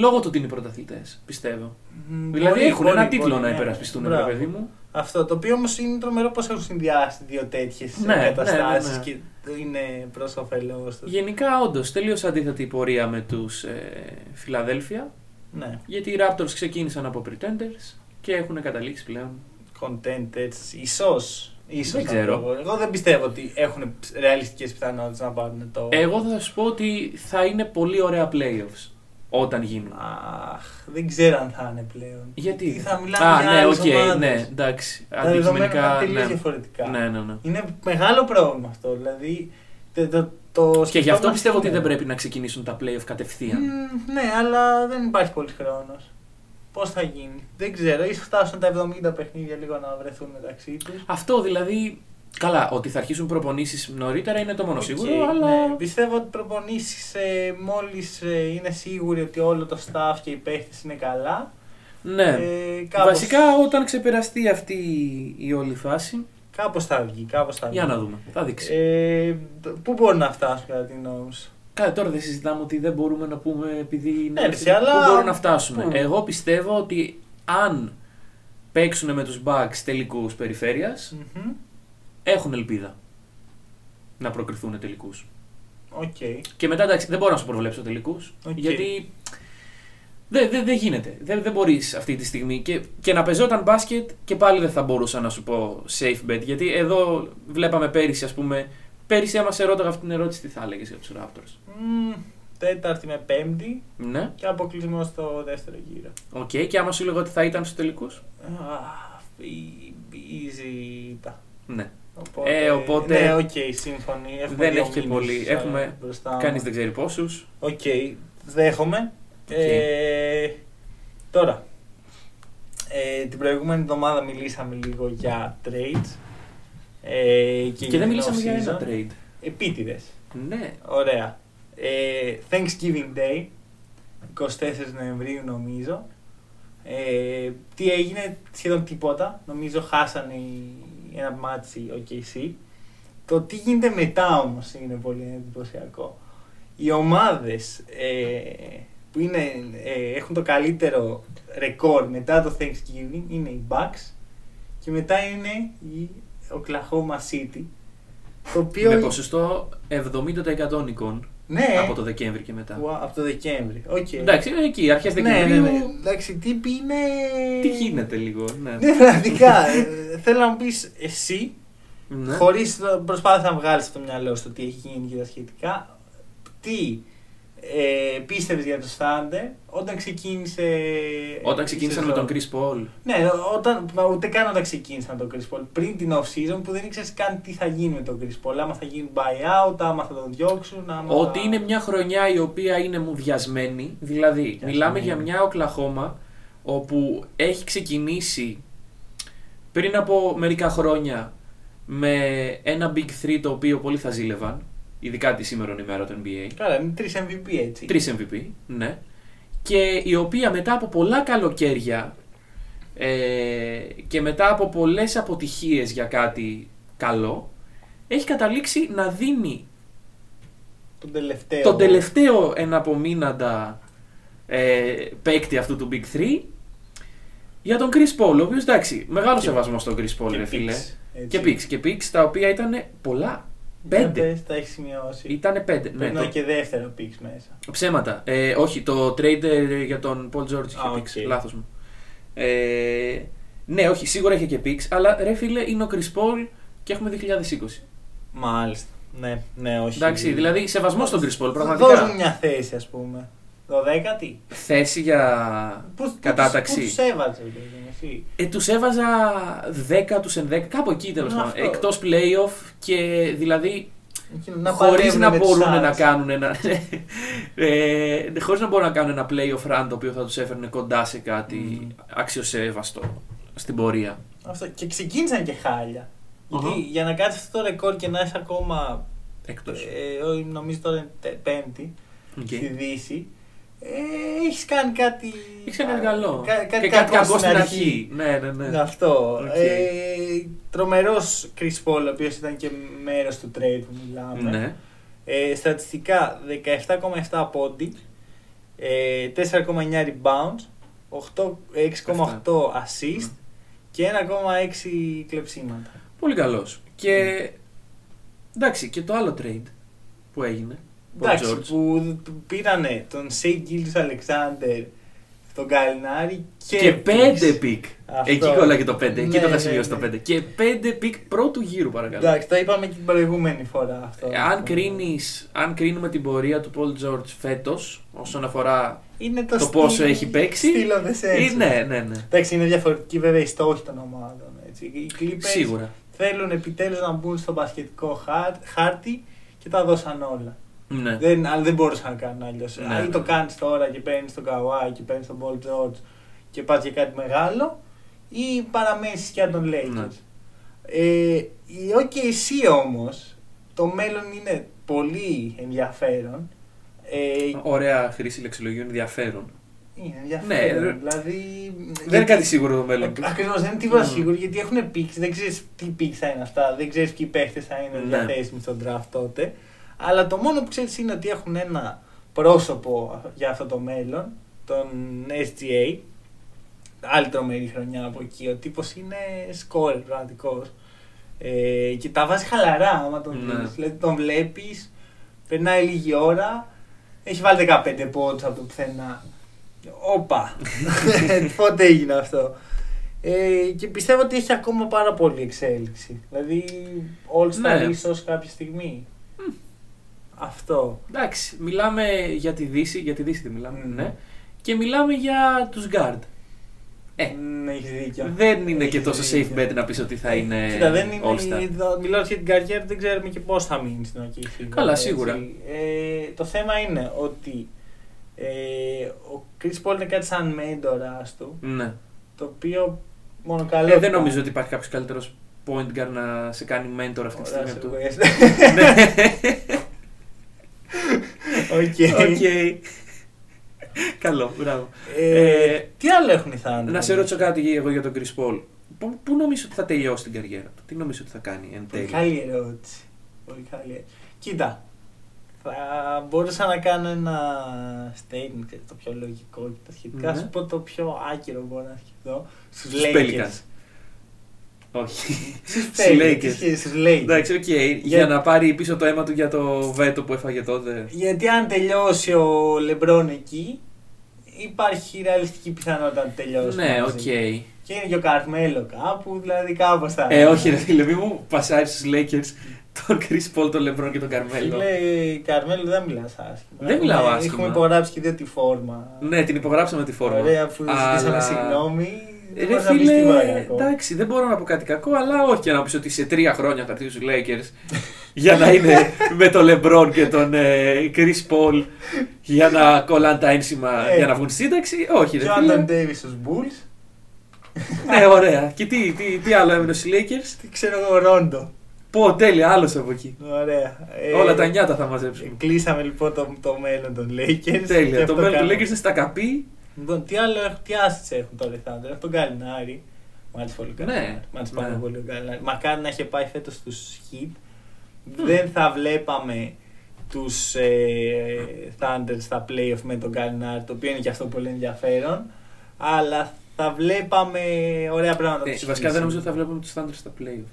λόγω του ότι είναι πρωταθλητές, πιστεύω. Μ, Δηλαδή μπορεί, έχουν μπορεί, ένα τίτλο μπορεί, να ναι. υπερασπιστούν, ρε Μπράβο. παιδί μου. Αυτό το οποίο όμως είναι τρομερό πώ έχουν συνδυάσει δύο τέτοιες Ναι, ναι, καταστάσει ναι, ναι. και είναι προς όφελός του. Γενικά, όντως, τελείως αντίθετη η πορεία με τους ε, Φιλαδέλφια. Ναι. Γιατί οι Raptors ξεκίνησαν από pretenders και έχουν καταλήξει πλέον. Contender, ίσως. Ίσως Δεν να ξέρω. πω εγώ. Εγώ δεν πιστεύω ότι έχουν ρεαλιστικές πιθανότητες να πάρουν το. Εγώ θα σας πω ότι θα είναι πολύ ωραία playoffs όταν γίνουν. Αχ, δεν ξέρω αν θα είναι πλέον. Γιατί; θα μιλάμε Α, για ναι, άλλες οκ, ομάδες. ναι, εντάξει. Τα δεδομένα είναι Αντικειμενικά. τελείως Ναι. διαφορετικά. ναι, ναι, ναι. Είναι μεγάλο πρόβλημα αυτό. Δηλαδή. Το, το, το Και γι' αυτό πιστεύω ότι σκεφτόμαστε. δεν πρέπει να ξεκινήσουν τα playoff κατευθείαν. Μμ, ναι, αλλά δεν υπάρχει πολύ χρόνος. Πώς θα γίνει. Δεν ξέρω. ίσως φτάσουν τα 70 παιχνίδια λίγο να βρεθούν μεταξύ τους. Αυτό δηλαδή. Καλά, ότι θα αρχίσουν προπονήσεις νωρίτερα είναι το μόνο σίγουρο, αλλά. Ναι, πιστεύω ότι προπονήσεις ε, μόλις είναι σίγουροι ότι όλο το staff και οι παίχτες είναι καλά. Ναι. Ε, κάπως, Βασικά όταν ξεπεραστεί αυτή η όλη φάση. Κάπως θα βγει. Κάπως θα βγει. Για να δούμε. Θα δείξει. Ε, πού μπορούν να φτάσουν κατά την γνώμη σου; Καλά, τώρα δεν συζητάμε ότι δεν μπορούμε να πούμε επειδή είναι. Ναι, ρε, εσύ, αλλά- Πού μπορούν να φτάσουν. Πού; Εγώ πιστεύω ότι αν παίξουν με τους Bucks τελικούς περιφέρειας, Μμμ. έχουν ελπίδα να προκριθούν τελικούς. Οκ. Και μετά εντάξει, δεν μπορώ να σου προβλέψω τελικούς, Οκ. γιατί δεν δεν- δεν γίνεται. Δεν, δεν μπορείς αυτή τη στιγμή. Και, και να παιζόταν μπάσκετ και πάλι δεν θα μπορούσα να σου πω safe bet. Γιατί εδώ βλέπαμε πέρυσι, ας πούμε, πέρυσι άμα σε ρώταγα αυτή την ερώτηση, τι θα έλεγες για τους Raptors; Μμ, Τέταρτη με πέμπτη Ναι, και αποκλεισμό στο δεύτερο γύρο. οκ. Και άμα σου έλεγα ότι θα ήταν στους τελικούς; Αχ, η- easy τα. Ναι. Οπότε, Ε, οπότε- Ναι, οκ, σύμφωνοι. Έχουμε Δεν δύο έχει και μήνες, πολύ. ε, Έχουμε- μπροστά μας. Κανείς δεν ξέρει πόσους. Οκ, δέχομαι. Ε, τώρα, ε, την προηγούμενη εβδομάδα μιλήσαμε λίγο για trades. Ε, και, Και, για δεν την μιλήσαμε για ένα off-season. trade. Επίτηδες. Ναι. Ωραία. Ε, Thanksgiving Day, 24 Νοεμβρίου νομίζω. Ε, τι έγινε, σχεδόν τίποτα. Νομίζω χάσανε οι- ένα ματς οι OKC. Το τι γίνεται μετά όμως είναι πολύ εντυπωσιακό. Οι ομάδες ε, που είναι, ε, έχουν το καλύτερο ρεκόρ μετά το Thanksgiving είναι οι Bucks και μετά είναι η Oklahoma City. Το οποίο... Με ποσοστό 70% νικών ναι, από το Δεκέμβρη και μετά. Wow, από το Δεκέμβρη. Okay. Εντάξει, εκεί, αρχές ναι, ναι, Δεκεμβρίου. ναι. Εντάξει, τύποι είναι. Τι γίνεται λίγο. Ναι. Ναι, πραγματικά. ε, θέλω να μου πεις εσύ, Ναι. χωρίς προσπάθεια να βγάλεις στο μυαλό σου το τι έχει γίνει και τα σχετικά, τι ε, πίστευες για το Στάντε όταν ξεκίνησε. Όταν η ξεκίνησαν με σεζόν. τον Chris Paul. Ναι, όταν, μα ούτε καν όταν ξεκίνησαν με τον Chris Paul. Πριν την off season που δεν ήξερες καν τι θα γίνει με τον Chris Paul. Άμα θα γίνει buyout, άμα θα τον διώξουν. Άμα Ότι θα... είναι μια χρονιά η οποία είναι μουδιασμένη. Δηλαδή, μιλάμε για μια Οκλαχώμα όπου έχει ξεκινήσει πριν από μερικά χρόνια με ένα Big 3 το οποίο πολλοί θα ζήλευαν. Ειδικά τη σήμερα ημέρα του NBA. Καλά, είναι τρεις MVP έτσι. Τρεις MVP, ναι. Και η οποία μετά από πολλά καλοκαίρια ε, και μετά από πολλές αποτυχίες για κάτι καλό έχει καταλήξει να δίνει Τον τελευταίο. τον τελευταίο εναπομείναντα ε, παίκτη αυτού του Big 3 για τον Chris Paul, ο οποίος εντάξει, μεγάλο Και- σεβασμός στον Chris Paul, και ρε φίλε. picks, έτσι. Και picks, και picks, τα οποία ήταν πολλά. Για Πέντε. πες, τα έχεις σημειώσει. Ήτανε πέντε. Ναι, Πρέπει να το- είναι και δευτέρου picks μέσα. Ψέματα. Ε, όχι, το trade ε, για τον Paul George είχε Α, picks. οκ. Λάθος μου. Ε, ναι, όχι, σίγουρα είχε και picks, αλλά ρε φίλε είναι ο Chris Paul και έχουμε 2020. Μάλιστα. Ναι, ναι, όχι. Εντάξει, δηλαδή σεβασμός στον Chris Paul, Δώσ' πραγματικά. μου μια θέση, ας πούμε. Δωδέκατη. Θέση για Πού κατάταξη. Πού τους έβαζε, δηλαδή, εσύ; Ε, τους έβαζα 10 τους 11, κάπου εκεί τέλος Ναι, πάντων. αυτό. Εκτός playoff και δηλαδή Εκείνο Να χωρίς παλεύουν να με τους μπορούν να άλλους. κάνουν ένα (laughs) ε, χωρίς να μπορούν να κάνουν ένα playoff run το οποίο θα τους έφερνε κοντά σε κάτι Μμμ. αξιοσέβαστο στην πορεία. Αυτό. Και ξεκίνησαν και χάλια. Αχα. Γιατί για να 'χεις αυτό το ρεκόρ και να είσαι ακόμα. Εκτός. Ε, όχι, νομίζω τώρα είναι τε- πέμπτη Οκ. στη Δύση. Ε, έχεις κάνει κάτι. Έχεις κάνει καλό. Κα, κάτι και κάτι κακό στην αρχή. Ναι, ναι, ναι. Αυτό. Οκ. Ε, Τρομερός Chris Paul, ο οποίος ήταν και μέρος του trade που μιλάμε. ναι. Ε, στατιστικά 17,7 πόντι, ε, 4,9 rebounds, 8 6,8 assist και 1,6 κλεψίματα. Πολύ καλός. Και εντάξει, και το άλλο trade που έγινε. Paul Εντάξει, George. που του πήρανε τον Shai Gilgeous-Alexander, τον Gallinari και, Και picks. πέντε pick. Αυτό. Εκεί κολλάει και το 5. Εκεί Ναι, το θα ναι, σημειώσει το ναι. 5. Και πέντε pick πρώτου γύρου, παρακαλώ. Εντάξει, το είπαμε και την προηγούμενη φορά αυτό. Ε, αν, κρίνεις, αν κρίνουμε την πορεία του Paul George φέτος, όσον αφορά. είναι το, το steal- πόσο έχει παίξει, steal of the century. Ε, ναι, ναι, ναι. Εντάξει, είναι διαφορετική βέβαια η στόχη των ομάδων. Έτσι. Οι Clippers Σίγουρα. θέλουν επιτέλους να μπουν στο μπασκετικό χάρ- χάρτη και τα δώσαν όλα. Ναι. Δεν, αλλά δεν μπορούσαν να κάνουν αλλιώς. Ναι. Ή το κάνεις τώρα και παίρνεις τον Καουάι και παίρνεις τον Paul George και πας για κάτι μεγάλο, ή παραμένεις στη σκιά των Lakers. Ναι. Ε, η OKC όμως, το μέλλον είναι πολύ ενδιαφέρον. Ε, Ωραία χρήση λεξιλογίου ενδιαφέρον. είναι ενδιαφέρον. Ναι, δηλαδή, Δεν είναι κάτι σίγουρο το μέλλον. Ακριβώς, δεν είναι τίποτα Μμμ. σίγουρο γιατί έχουν πήξει. Δεν ξέρεις τι πήξει θα είναι αυτά. Δεν ξέρεις ποιοι παίχτες θα είναι Ναι. διαθέσιμοι στον draft τότε. Αλλά το μόνο που ξέρεις είναι ότι έχουν ένα πρόσωπο για αυτό το μέλλον, τον SGA. Άλλη τρομερή χρονιά από εκεί. Ο τύπος είναι σκόρ πραγματικός. Ε, και τα βάζει χαλαρά άμα τον Ναι. δεις. Δηλαδή τον βλέπεις, περνάει λίγη ώρα, έχει βάλει 15 πόντους από το πουθενά. Όπα! (laughs) (laughs) Πότε έγινε αυτό; Ε, και πιστεύω ότι έχει ακόμα πάρα πολύ εξέλιξη. Δηλαδή, All Star Ναι. ίσως κάποια στιγμή. Αυτό. Εντάξει, μιλάμε για τη Δύση, για τη Δύση δεν μιλάμε, Μμμ. ναι. Και μιλάμε για τους guard. Ε, Ναι, έχεις δίκιο. δεν είναι και Έχεις τόσο δίκιο. safe bet να πεις ότι θα είναι Κοίτα, δεν είναι, All-Star. εδώ Μιλάω για την καριέρα, δεν ξέρουμε και πώς θα μείνει στην OKC. Καλά, σίγουρα. Ε, το θέμα είναι ότι ε, ο Chris Paul είναι κάτι σαν μέντορας του, Ναι. το οποίο μόνο καλό. Ε, δεν θα- νομίζω ότι υπάρχει κάποιος καλύτερος point guard να σε κάνει mentor αυτή τη Ωραία, στιγμή. σε από το- ευχαριστώ. (laughs) Ναι. Οκ. Οκ. (laughs) Καλό, μπράβο. Ε, Ε, τι άλλο έχουν οι Thunder. Να σε ρωτήσω κάτι εγώ για τον Chris Paul. Πού, πού νομίζω ότι θα τελειώσει την καριέρα του, τι νομίζω ότι θα κάνει εν Πολύ τέλει; καλή ερώτηση. Πολύ καλή ερώτηση. Κοίτα, θα μπορούσα να κάνω ένα statement, ξέρεις, το πιο λογικό και τα σχετικά. Ναι. Σου πω το πιο άκυρο μπορώ να σκεφτώ. Στους Στους Lakers. Pelicans. Όχι. Στους Στους Pelicans. Lakers. και Στους Lakers. Εντάξει, οκ. Για να πάρει πίσω το αίμα του για το βέτο που έφαγε τότε. Γιατί αν τελειώσει ο Λεμπρόν εκεί, υπάρχει ρεαλιστική πιθανότητα να τελειώσει. Ναι, μαζί. οκ. Και είναι και ο Carmelo κάπου, δηλαδή κάπως θα Ε, όχι, ρε φίλε, μη μου πασάρεις στους Lakers τον Chris Paul, τον LeBron και τον Carmelo. Φίλε, Carmelo δεν μιλάς άσχημα. Δεν μιλάω Έχουμε- άσχημα. Έχουμε υπογράψει και δύο τη φόρμα. Ναι, την υπογράψαμε τη φόρμα. Ωραία, αφού ζητήσαμε Αλλά- συγγνώμη. Ε, δεν Ρε μπορείς να πεις τίποτα φίλε, κακό. εντάξει, δεν μπορώ να πω κάτι κακό, αλλά όχι και να πεις ότι σε τρία χρόνια θα έρθει στους Lakers (laughs) για να είναι (laughs) με τον LeBron και τον ε, Chris Paul για να κολλάνε τα ένσημα Ε. για να βγουν στη σύνταξη. Όχι, Και ρε ο φίλε. Άντων Ντέιβις στους Bulls. (laughs) Ναι, ωραία. Και τι, τι, τι άλλο έμεινε στους Lakers; Τι ξέρω εγώ, Ρόντο. Πω, τέλεια, άλλος από εκεί. Ωραία. Ε, Όλα τα νιάτα θα μαζέψουμε. Κλείσαμε λοιπόν το, το μέλλον των Lakers. και Τέλεια. Το αυτό μέλλον του κάναμε. Lakers είναι στα καπί. Λοιπόν, τι άλλο έχουν, τι assets έχουν τώρα οι Thunder. Έχουν τον Καλινάρη. Μ' άρεσε πολύ ο Ναι, Gallinari. Μ' άρεσε πάρα ναι. πολύ ο Gallinari. Μακάρι να είχε πάει φέτος στους Heat. Δεν θα βλέπαμε τους ε, Thunder στα playoff με τον Gallinari, το οποίο είναι και αυτό πολύ ενδιαφέρον. Αλλά θα βλέπαμε ωραία πράγματα. Ε, τους βασικά Heat. δεν νομίζω ότι θα βλέπουμε τους Thunder στα playoff.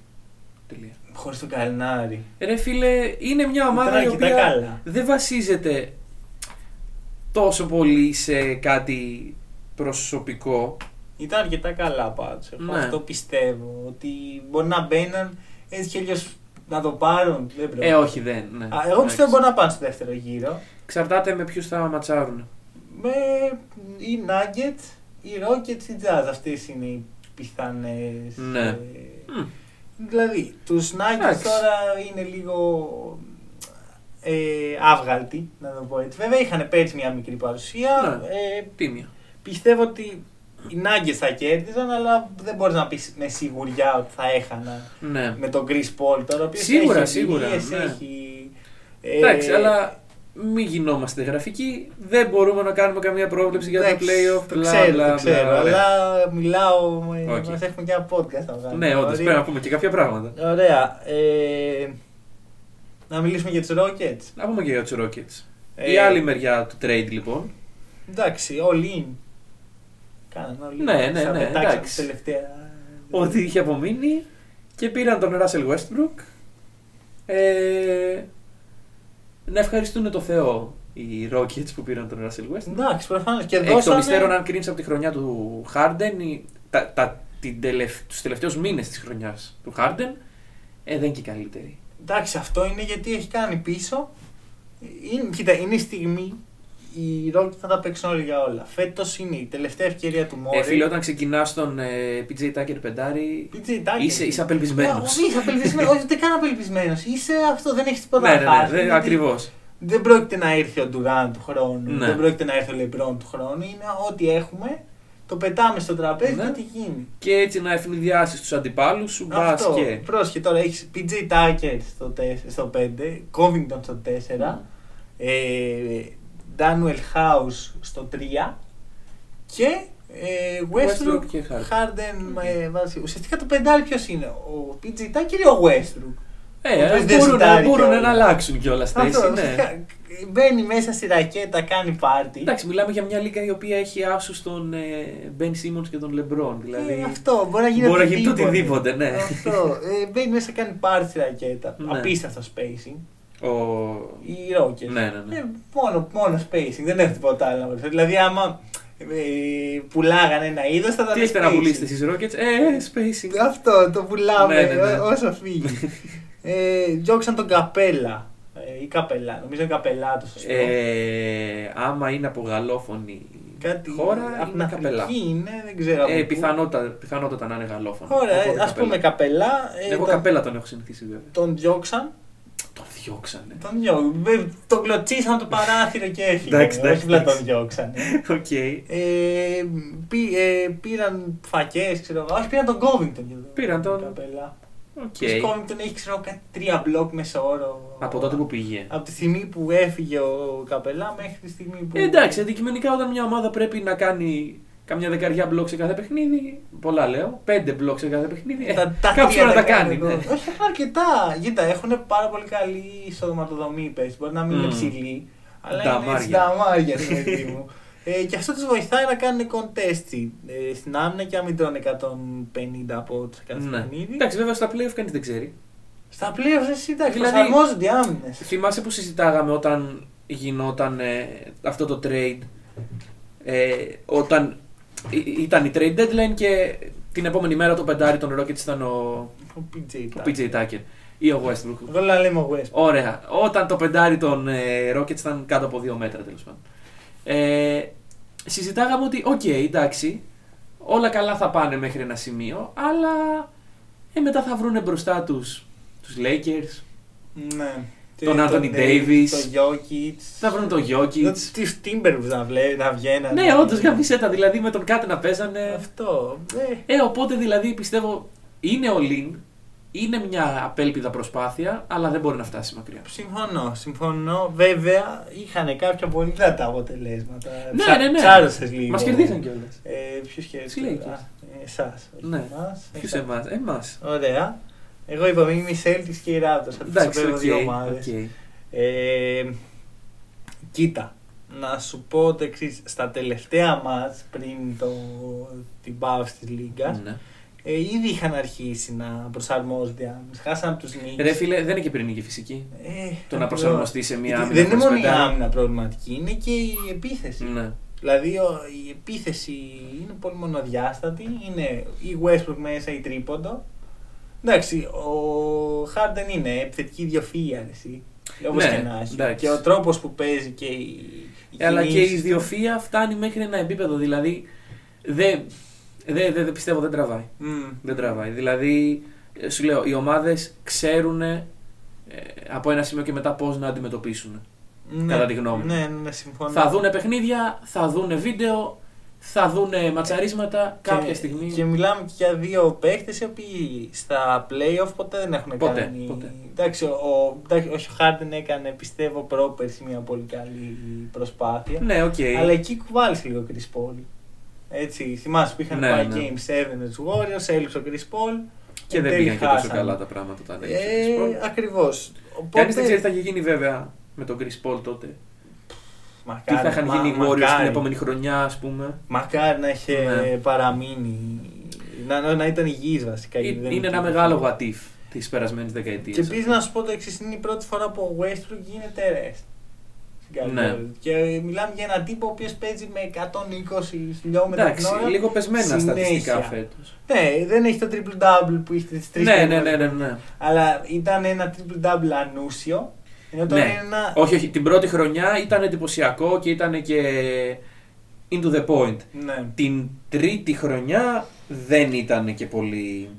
Τελεία. Χωρίς τον Gallinari. Ρε φίλε, είναι μια ομάδα Ήταν η αρκετά οποία καλά. δεν βασίζεται τόσο πολύ σε κάτι προσωπικό. Ήταν αρκετά καλά πάντως. Εγώ Ναι. αυτό πιστεύω. Ότι μπορεί να μπαίναν έτσι κι αλλιώς να το πάρουν. Δεν πρέπει. Ε, όχι, δεν. Ναι. Α, εγώ Εντάξει. πιστεύω μπορεί να πάνε στο δεύτερο γύρο. Εξαρτάται με ποιους θα ματσάρουν. Με οι Nuggets, οι Rockets, οι Jazz. Αυτές είναι οι πιθανές. Ναι. ε, Μμ. δηλαδή, τους Nuggets Εντάξει. τώρα είναι λίγο ε, άβγαλτοι, να το πω έτσι. Βέβαια είχαν πέρσι μια μικρή παρουσία. Ναι. Ε, Τίμια. πιστεύω ότι οι Nuggets θα κέρδιζαν, αλλά δεν μπορείς να πεις με σιγουριά ότι θα έχαναν Ναι. με τον Chris Paul τώρα. ο οποίος Σίγουρα, έχει σίγουρα, εμπειρίες, ναι. Έχει, ε, Εντάξει, αλλά μην γινόμαστε γραφικοί, δεν μπορούμε να κάνουμε καμία πρόβλεψη για το Εντάξει, playoff. Το μπλα, ξέρω, μπλα, το ξέρω. μπλα, ωραία. αλλά μιλάω. Οκ. Okay. Μας έχουμε και ένα podcast να βγάλουμε. Ναι, όντως Ωραία. πρέπει να πούμε και κάποια πράγματα. Ωραία. Ε, να μιλήσουμε για τους Rockets. Να πούμε και για τους Rockets. Ε, Η άλλη μεριά του trade λοιπόν. Εντάξει, all in. Κάνανε all in. Ναι, ναι, Σαν ναι, πετάξανε εντάξει. τελευταία. Ότι είχε απομείνει και πήραν τον Russell Westbrook. Ε, να ευχαριστούν το Θεό οι Rockets που πήραν τον Russell Westbrook. Εντάξει, προφανώς. Και Εκ των δώσανε. υστέρων, αν κρίνεις από τη χρονιά του Harden, η- τα, τα, την τελευ, τους τελευταίους μήνες της χρονιάς του Harden, ε, δεν είναι και η καλύτερη. Εντάξει, αυτό είναι γιατί έχει κάνει πίσω. Είναι, κοίτα, είναι η στιγμή. Οι Rockets θα τα παίξουν όλοι για όλα. Φέτος είναι η τελευταία ευκαιρία του Μόρι. Ε, φίλε, όταν ξεκινάς τον ε, PJ Tucker πεντάρι, PJ Tucker. είσαι, είσαι απελπισμένος. Ε, Είσαι απελπισμένος. Όχι, δεν καν απελπισμένος. Είσαι αυτό, δεν έχεις τίποτα ναι, να ναι, χάσεις, ναι, γιατί ακριβώς. Δεν πρόκειται να έρθει ο Ντουράν του χρόνου. Ναι. Δεν πρόκειται να έρθει ο Λεμπρόν του χρόνου. Είναι ό,τι έχουμε. Το πετάμε στο τραπέζι Ναι. και τι γίνει. Και έτσι να ευνηδιάσεις τους αντιπάλους σου, μπας Αυτό. και... Πρόσχε τώρα. Έχεις PJ Tucker στο, 4, στο 5, Covington στο 4, ε, Daniel House στο 3 και ε, Westbrook, Westbrook και Harden. Harden ε, βάζει. Ουσιαστικά το πεντάρι ποιος είναι, ο PJ Tucker ή ο Westbrook; Ε, οποίος δεν μπορούν, σουτάρει μπορούν κιόλας. να αλλάξουν κιόλας Αυτό, θέση. Ναι. ουσιαστικά, μπαίνει μέσα στη ρακέτα, κάνει πάρτι. Εντάξει, μιλάμε για μια λίγα η οποία έχει άσους τον ε, Ben Simmons και τον LeBron. Δηλαδή, Ε, αυτό μπορεί να γίνει μπορεί να γίνει το οτιδήποτε, ναι. Αυτό. Ε, μπαίνει μέσα, κάνει πάρτι στη ρακέτα. Ναι. Απίστευτο spacing. Ο... Οι Rockets. Ναι, ναι, ναι. Ε, μόνο, μόνο spacing, δεν έχει τίποτα άλλο. να προσφέρει. Δηλαδή, άμα ε, πουλάγανε ένα είδος, θα ήταν. Τι έχετε να spacing. πουλήσετε εσείς Rockets, ε, spacing. Αυτό το πουλάμε Ναι, ναι, ναι. ό- όσο φύγει. (laughs) ε, διώξαν τον Καπέλα. Ε, ή Καπελά, νομίζω είναι Καπελά το σωστό. Ε, άμα είναι από γαλλόφωνη Κάτι χώρα, από την είναι Capela. Αφρική είναι, δεν ξέρω. από Ε, πού. πιθανότατα, πιθανότατα να είναι γαλλόφωνο. Ωραία, Οπότε ας πούμε Capela. ε, Εγώ τον- Capela τον έχω συνηθίσει βέβαια. Τον διώξαν. Τον διώξανε. Τον, διώ... ε, τον κλωτσίσαν από το παράθυρο και έφυγε. Εντάξει, εντάξει, Όχι απλά τον εντάξει. διώξαν. Οκ. Ε, πή- ε, πήραν φακές, ξέρω εγώ. Όχι, πήραν τον Covington. για τον Πήραν τον- Capela. Οκ. Ο Covington έχει ξέρω κάτι τρία μπλοκ μέσω όρο. Από τότε που πήγε. Από τη στιγμή που έφυγε ο Καπελά μέχρι τη στιγμή που. Ε, εντάξει, αντικειμενικά όταν μια ομάδα πρέπει να κάνει καμιά δεκαριά μπλοκ σε κάθε παιχνίδι, πολλά λέω, πέντε μπλοκ σε κάθε παιχνίδι, ε, Τα- τα κάποιος τρία να τα κάνει κάνει. εδώ. ναι. Όχι, έχουν αρκετά. Κοίτα, έχουν πάρα πολύ καλή ισοδοματοδομή. Πες. Μπορεί να μην είναι Μμμ. ψηλή, αλλά Νταμάρια. είναι συνταμάρια, ρε παιδί μου. (laughs) Ε, και αυτό τους βοηθάει να κάνουν contest ε, στην άμυνα και να μην τρώνε 150 από σε κάθε Ναι. παιχνίδι. Εντάξει, βέβαια στα playoff κανείς δεν ξέρει. Στα playoffs εσύ εντάξει, Δηλαδή- προσαρμόζονται οι άμυνες. Θυμάσαι που συζητάγαμε όταν γινόταν ε, αυτό το trade. Ε, όταν ή- ήταν η trade deadline και την επόμενη μέρα το πεντάρι των Rockets ήταν ο, Ο PJ. ο PJ Tucker ή ο Westbrook. Εγώ να λέμε ο West. Ωραία. Όταν το πεντάρι των ε, Rockets ήταν κάτω από δύο μέτρα τέλος πάντων. Ε, συζητάγαμε ότι, οκ, εντάξει, όλα καλά θα πάνε μέχρι ένα σημείο, αλλά ε, μετά θα βρούνε μπροστά τους τους Lakers, Ναι. Τον Anthony Davis. Τον Jokic. θα βρουν τον Jokic. Τους Timberwolves να, βλέ, να βγαίνανε. Ναι, όντως γάμησέ τα, δηλαδή με τον κάτι να παίζανε. Αυτό. Ε, Ε, οπότε δηλαδή πιστεύω είναι ο Lin, είναι μια απέλπιδα προσπάθεια, αλλά δεν μπορεί να φτάσει μακριά. Συμφωνώ, συμφωνώ. Βέβαια, είχαν κάποια πολύ δυνατά αποτελέσματα. Ναι, ναι, ναι. Ψάρωσες λίγο. Μας κερδίσαν κιόλας. Ε, Ποιου Τους κέρδισε. Lakers. Εσάς. Ναι. Ποιου εμάς, εμάς. Ωραία. Εγώ είπα είμαι οι Celtics και οι Raptors. Αυτές Εντάξει, τις οκ. δύο ομάδες. οκ. Ε, κοίτα, να σου πω το εξής. Στα τελευταία μάτς πριν το, την παύση της Λίγκας, Ναι. Ε, ήδη είχαν αρχίσει να προσαρμόζονται οι άμυνες. Χάσαν από τους Knicks. Ρε φίλε, δεν είναι και πυρηνική φυσική. Ε, Το να αυτό. προσαρμοστεί σε μια Γιατί άμυνα. Δεν είναι χωρίς μόνο η πεντάρι. άμυνα προβληματική, είναι και η επίθεση. Ναι. Δηλαδή ο- η επίθεση είναι πολύ μονοδιάστατη. Είναι η Westbrook μέσα ή τρίποντο. Εντάξει, ο Harden είναι επιθετική ιδιοφυΐα, εσύ. Όπως Ναι, και να έχει. εντάξει. Και ο τρόπος που παίζει και η. οι Ε, Αλλά και η κινήσεις του. ιδιοφία φτάνει μέχρι ένα επίπεδο. Δηλαδή δεν δε, δε, πιστεύω δεν τραβάει. Μμ. Δεν τραβάει. Δηλαδή, ε, σου λέω, οι ομάδες ξέρουν ε, από ένα σημείο και μετά πώς να αντιμετωπίσουν. Ναι, κατά τη γνώμη μου. Ναι, ναι, συμφωνώ. Θα δούνε παιχνίδια, θα δούνε βίντεο, θα δουν ματσαρίσματα κάποια και, στιγμή. Και μιλάμε και για δύο παίχτες οι οποίοι στα playoff ποτέ δεν έχουν Ποτέ, κάνει. ποτέ. Εντάξει, ο, εντάξει, ο Χάρντεν έκανε πιστεύω πρόπερση μια πολύ καλή προσπάθεια. Ναι, οκ. Αλλά εκεί κουβάλαγε λίγο ο Chris Paul. Έτσι, θυμάσαι που είχαν Ναι, πάει ναι. Game 7 με τους Warriors, έλειψε ο Chris Paul. Και εν δεν τέλει πήγαν και τόσο χάσανε. καλά τα πράγματα όταν Ε, έγινε ο Chris Paul. Ακριβώς. Κανείς δεν ξέρει τι θα είχε γίνει βέβαια με τον Chris Paul τότε. Τι θα είχαν γίνει οι Warriors την επόμενη χρονιά, ας πούμε. Μακάρι να είχε Ναι. παραμείνει. Να, να, να ήταν υγιής βασικά. γιατί δεν Είναι ένα υπήρχε. μεγάλο what if της περασμένης δεκαετίας. Και επίσης να σου πω το εξής: είναι η πρώτη φορά που ο Westbrook γίνεται rest. Στην Ναι. καριέρα του. Και μιλάμε για έναν τύπο ο οποίος παίζει με 120 χιλιόμετρα την Εντάξει, ώρα. λίγο πεσμένα συνέχεια. στατιστικά φέτος. Ναι, δεν έχει το triple double που είχε τις τρεις Ναι, ναι, ναι, ναι, ναι. Αλλά ήταν ένα triple double ανούσιο. Ενώ τώρα Ναι. είναι ένα. Όχι, όχι. Την πρώτη χρονιά ήταν εντυπωσιακό και ήταν και into the point. Ναι. Την τρίτη χρονιά δεν ήταν και πολύ.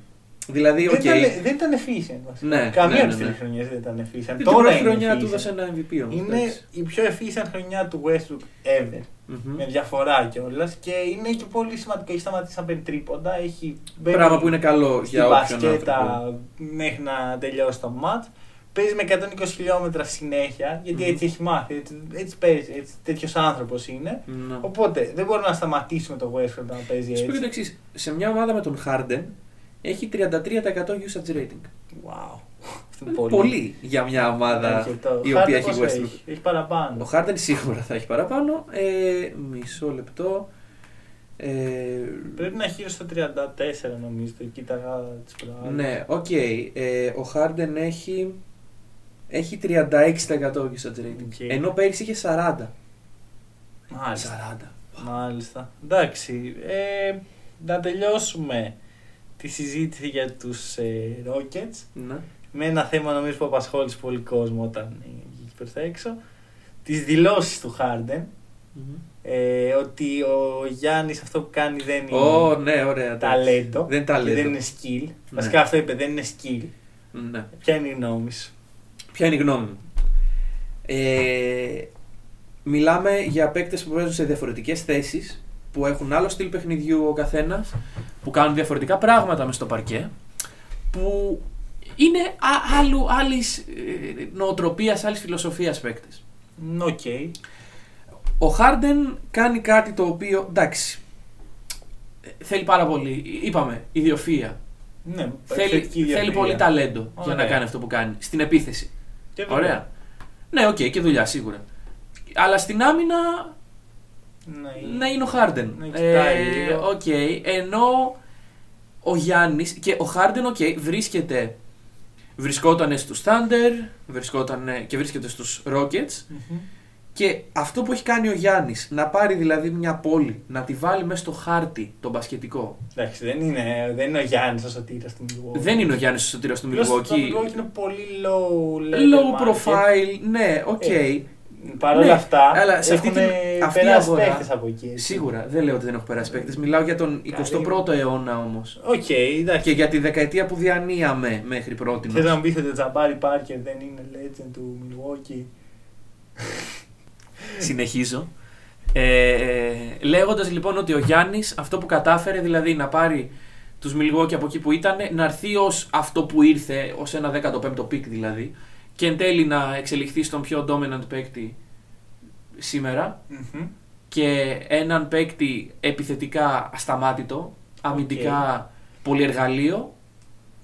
Δηλαδή, οκ. Δεν, ήταν, δεν ήταν efficient. βασικά. Ναι, Καμία ναι, από τις ναι, τρεις ναι. χρονιές δεν ήταν efficient. Την Τώρα πρώτη είναι χρονιά efficient. του έδωσε ένα MVP όμως. Είναι εντάξει. η πιο efficient χρονιά του Westbrook ever. Μμμ. Με διαφορά κιόλα. Και είναι και πολύ σημαντικό. Έχει σταματήσει να παίρνει τρίποντα. Έχει μπαίνει Πράγμα που είναι καλό στην για όποιον άνθρωπο. μπασκέτα μέχρι να τελειώσει το match. Παίζει με 120 χιλιόμετρα συνέχεια, γιατί Μμμ. έτσι έχει μάθει, έτσι, έτσι παίζει, έτσι, τέτοιος άνθρωπος είναι. Ναι. Οπότε δεν μπορούμε να σταματήσουμε το Westbrook να παίζει Σου πω και το έτσι. εξής. Σε μια ομάδα με τον Harden έχει 33% usage rating. Wow. Αυτό Είναι είναι πολύ. για μια ομάδα Αρκετό. η Harden οποία έχει πόσο Westbrook. Έχει, έχει παραπάνω. Ο Harden σίγουρα θα έχει παραπάνω. Ε, μισό λεπτό. Ε, Πρέπει να έχει γύρω στο 34 νομίζω, το κοίταγα τις προάλλες. ναι, οκ. Ε, ο Harden έχει, έχει 36% usage rating. Οκ. Ενώ πέρυσι είχε 40. Μάλιστα. 40. Μάλιστα. Εντάξει. Ε, να τελειώσουμε τη συζήτηση για τους ε, Rockets Ναι. με ένα θέμα νομίζω που απασχόλησε πολύ κόσμο όταν ε, βγήκε προς τα έξω. Τις δηλώσεις του Harden Μμμ. ε, ότι ο Γιάννης αυτό που κάνει δεν είναι Ω, ναι, ωραία. ταλέντο Δεν είναι και ταλέντο. δεν είναι skill. Ναι. Βασικά αυτό είπε, δεν είναι skill. Ναι. Ποια είναι η γνώμη σου; Ποια είναι η γνώμη μου; Ε, μιλάμε για παίκτες που παίζουν σε διαφορετικές θέσεις, που έχουν άλλο στυλ παιχνιδιού ο καθένας, που κάνουν διαφορετικά πράγματα μες στο παρκέ, που είναι α, άλλου, άλλης ε, νοοτροπίας, άλλης φιλοσοφίας παίκτες. Μ, Οκ. Ο Χάρντεν κάνει κάτι το οποίο, εντάξει, ε, θέλει πάρα πολύ, είπαμε, ιδιοφυΐα. Ναι, Θέλει, εξαιρετική θέλει διαφορία. πολύ ταλέντο για να Ωραία. κάνει αυτό που κάνει. Στην επίθεση. Και δουλειά. Ωραία. Ναι, οκ, και δουλειά σίγουρα. Αλλά στην άμυνα Ναι, να είναι ο Χάρντεν. Να κοιτάει λίγο. Οκ, ενώ ο Γιάννης και ο Χάρντεν, οκ, βρίσκεται. Βρισκόταν στους Thunder, βρισκότανε και βρίσκεται στους Rockets Μμμ. και αυτό που έχει κάνει ο Γιάννης, να πάρει δηλαδή μια πόλη, να τη βάλει μέσα στο χάρτη, τον μπασκετικό. Εντάξει, δεν είναι, δεν είναι ο Γιάννης ο σωτήρας του Milwaukee. Δεν είναι ο Γιάννης ο σωτήρας του Απλώς Το Milwaukee. Milwaukee είναι πολύ low level Low market. profile, ναι, οκ. Ε, Παρ' όλα Ναι, αυτά, αλλά σε αυτή έχουν την- αυτή η περάσει αγορά- παίχτες από εκεί. έτσι. Σίγουρα, δεν λέω ότι δεν έχω περάσει παίκτες. Μιλάω για τον 21ο αιώνα όμως. Οκ, εντάξει. Και για τη δεκαετία που διανύαμε μέχρι πρώτη. Θες να μου πεις ότι ο Τζαμπάρι Πάρκερ δεν είναι legend του Milwaukee; Συνεχίζω. Ε, Λέγοντας λοιπόν ότι ο Γιάννης αυτό που κατάφερε, δηλαδή να πάρει τους Milwaukee από εκεί που ήταν, να έρθει ως αυτό που ήρθε, ως ένα 15ο pick δηλαδή, και εν τέλει να εξελιχθεί στον πιο dominant παίκτη σήμερα Μμμ. και έναν παίκτη επιθετικά ασταμάτητο, αμυντικά πολυεργαλείο.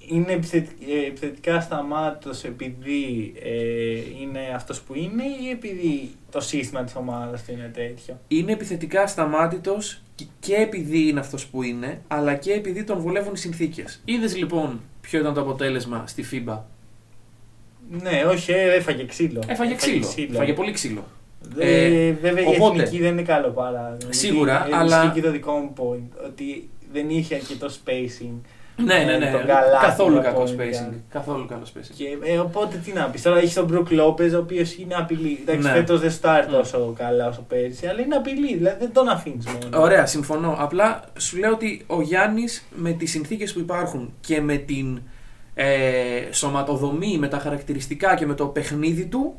Είναι επιθετ- ε, επιθετικά ασταμάτητος επειδή ε, είναι αυτός που είναι ή επειδή το σύστημα της ομάδας του είναι τέτοιο; Είναι επιθετικά ασταμάτητος και- και επειδή είναι αυτός που είναι, αλλά και επειδή τον βολεύουν οι συνθήκες. Είδες λοιπόν ποιο ήταν το αποτέλεσμα στη FIBA. Ναι, όχι, ε, έφαγε ξύλο. Έφαγε ξύλο. Έφαγε πολύ ξύλο. Ε, Ε, βέβαια οπότε- η εθνική δεν είναι καλό παράδειγμα. Σίγουρα, γιατί, ε, αλλά- ισχύει και το δικό μου point. Ότι δεν είχε αρκετό spacing. Ναι, ναι, Ε, ναι. τον καλάθι Καθόλου να κακό πούμε, spacing. yani. Καθόλου καλό spacing. Και, ε, οπότε τι να πεις. Τώρα έχεις τον Μπρουκ Λόπε, ο οποίος είναι απειλή. Εντάξει, Ναι. φέτος δεν στάρει Ναι. τόσο καλά όσο πέρυσι, αλλά είναι απειλή. Δηλαδή δεν τον αφήνεις μόνο. Ωραία, συμφωνώ. Απλά σου λέω ότι ο Γιάννης με τις συνθήκες που υπάρχουν και με την ε, σωματοδομή, με τα χαρακτηριστικά και με το παιχνίδι του,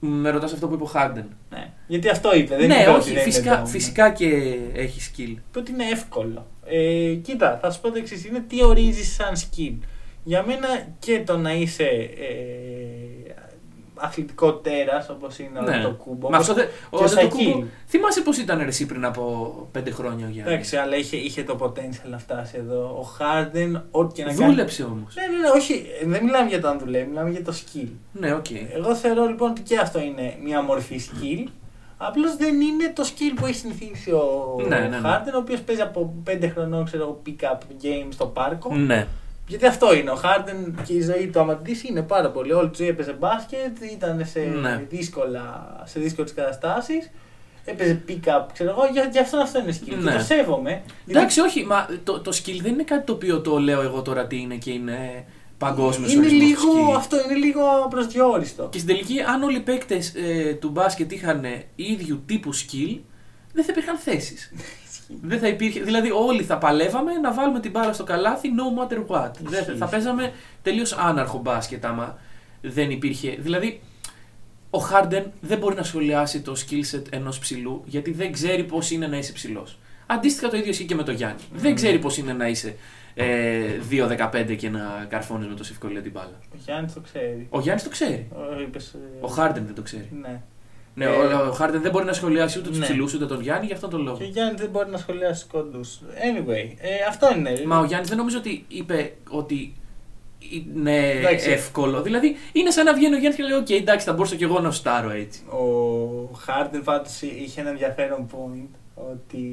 Με ρωτάς αυτό που είπε ο Χάρντεν. Ναι. Γιατί αυτό είπε. Δεν Ναι, είπε ότι όχι, δεν φυσικά, είναι το- φυσικά και έχει skill. Είπε ότι είναι εύκολο. Ε, κοίτα, θα σου πω το εξής: είναι τι ορίζεις σαν skill. Για μένα και το να είσαι ε, αθλητικό τέρας όπως είναι Ναι. το κούμπο. Με αυτό δεν- και ο ο Αντετοκούμπο- Σακίλ. Θυμάσαι πώς ήταν εσύ πριν από πέντε χρόνια ο Γιάννης; Εντάξει, αλλά είχε, είχε το potential να φτάσει εδώ. Ο Χάρντεν, ό,τι και να κάνει. Δούλεψε όμως. Ναι, ναι, ναι, όχι. Δεν μιλάμε για το αν δουλεύει, μιλάμε για το skill. Ναι, οκ. Εγώ θεωρώ λοιπόν ότι και αυτό είναι μια μορφή skill. Απλώς δεν είναι το skill που έχει συνηθίσει ο Ναι, ναι, ναι. Χάρντεν, ο οποίος παίζει από 5 χρονών ξέρω, εγώ, pick-up game στο πάρκο. Ναι. Γιατί αυτό είναι. Ο Χάρντεν και η ζωή του, άμα τη δεις, είναι πάρα πολύ. Όλη τη ζωή έπαιζε μπάσκετ, ήταν σε, Ναι. δύσκολα, σε δύσκολες καταστάσεις. Έπαιζε pick-up, ξέρω εγώ, για, για αυτό αυτό είναι skill. Ναι. Και το σέβομαι. Εντάξει, όχι, μα το, το skill δεν είναι κάτι το οποίο το λέω εγώ τώρα τι είναι και είναι παγκόσμιος είναι ορισμός λίγο, του skill. αυτό είναι λίγο προσδιορίστο. Και στην τελική, αν όλοι οι παίκτες ε, του μπάσκετ είχαν ίδιου τύπου skill, δεν θα υπήρχαν θέσεις. (laughs) δεν θα υπήρχε, δηλαδή, όλοι θα παλεύαμε να βάλουμε την μπάλα στο καλάθι no matter what. Δεν, θα- θα παίζαμε τελείως άναρχο μπάσκετ άμα δεν υπήρχε. Δηλαδή, ο Χάρντεν δεν μπορεί να σχολιάσει το skill set ενός ψηλού γιατί δεν ξέρει πώς είναι να είσαι ψηλός. Αντίστοιχα το ίδιο ισχύει και με τον Γιάννη. Δεν ξέρει πώς είναι να είσαι ε, 2-15 και να καρφώνεις με τόση ευκολία την μπάλα. Ο Γιάννης το ξέρει. Ο Γιάννης το ξέρει. Ο, είπες, ε, Ο Χάρντεν δεν το ξέρει. Ναι. Ναι, Ε, ο, ο Χάρντεν δεν μπορεί να σχολιάσει ούτε τους ναι. ψηλούς ούτε τον Γιάννη για αυτόν τον λόγο. Και ο Γιάννης δεν μπορεί να σχολιάσει κοντούς. Anyway, ε, αυτό είναι. Μα ο Γιάννης δεν νομίζω ότι είπε ότι είναι Εντάξει. εύκολο. Δηλαδή είναι σαν να βγαίνει ο Γιάννης και λέει: Οκ, εντάξει, θα μπορούσα και εγώ να σουτάρω έτσι. Ο Χάρντεν πάντως είχε ένα ενδιαφέρον point ότι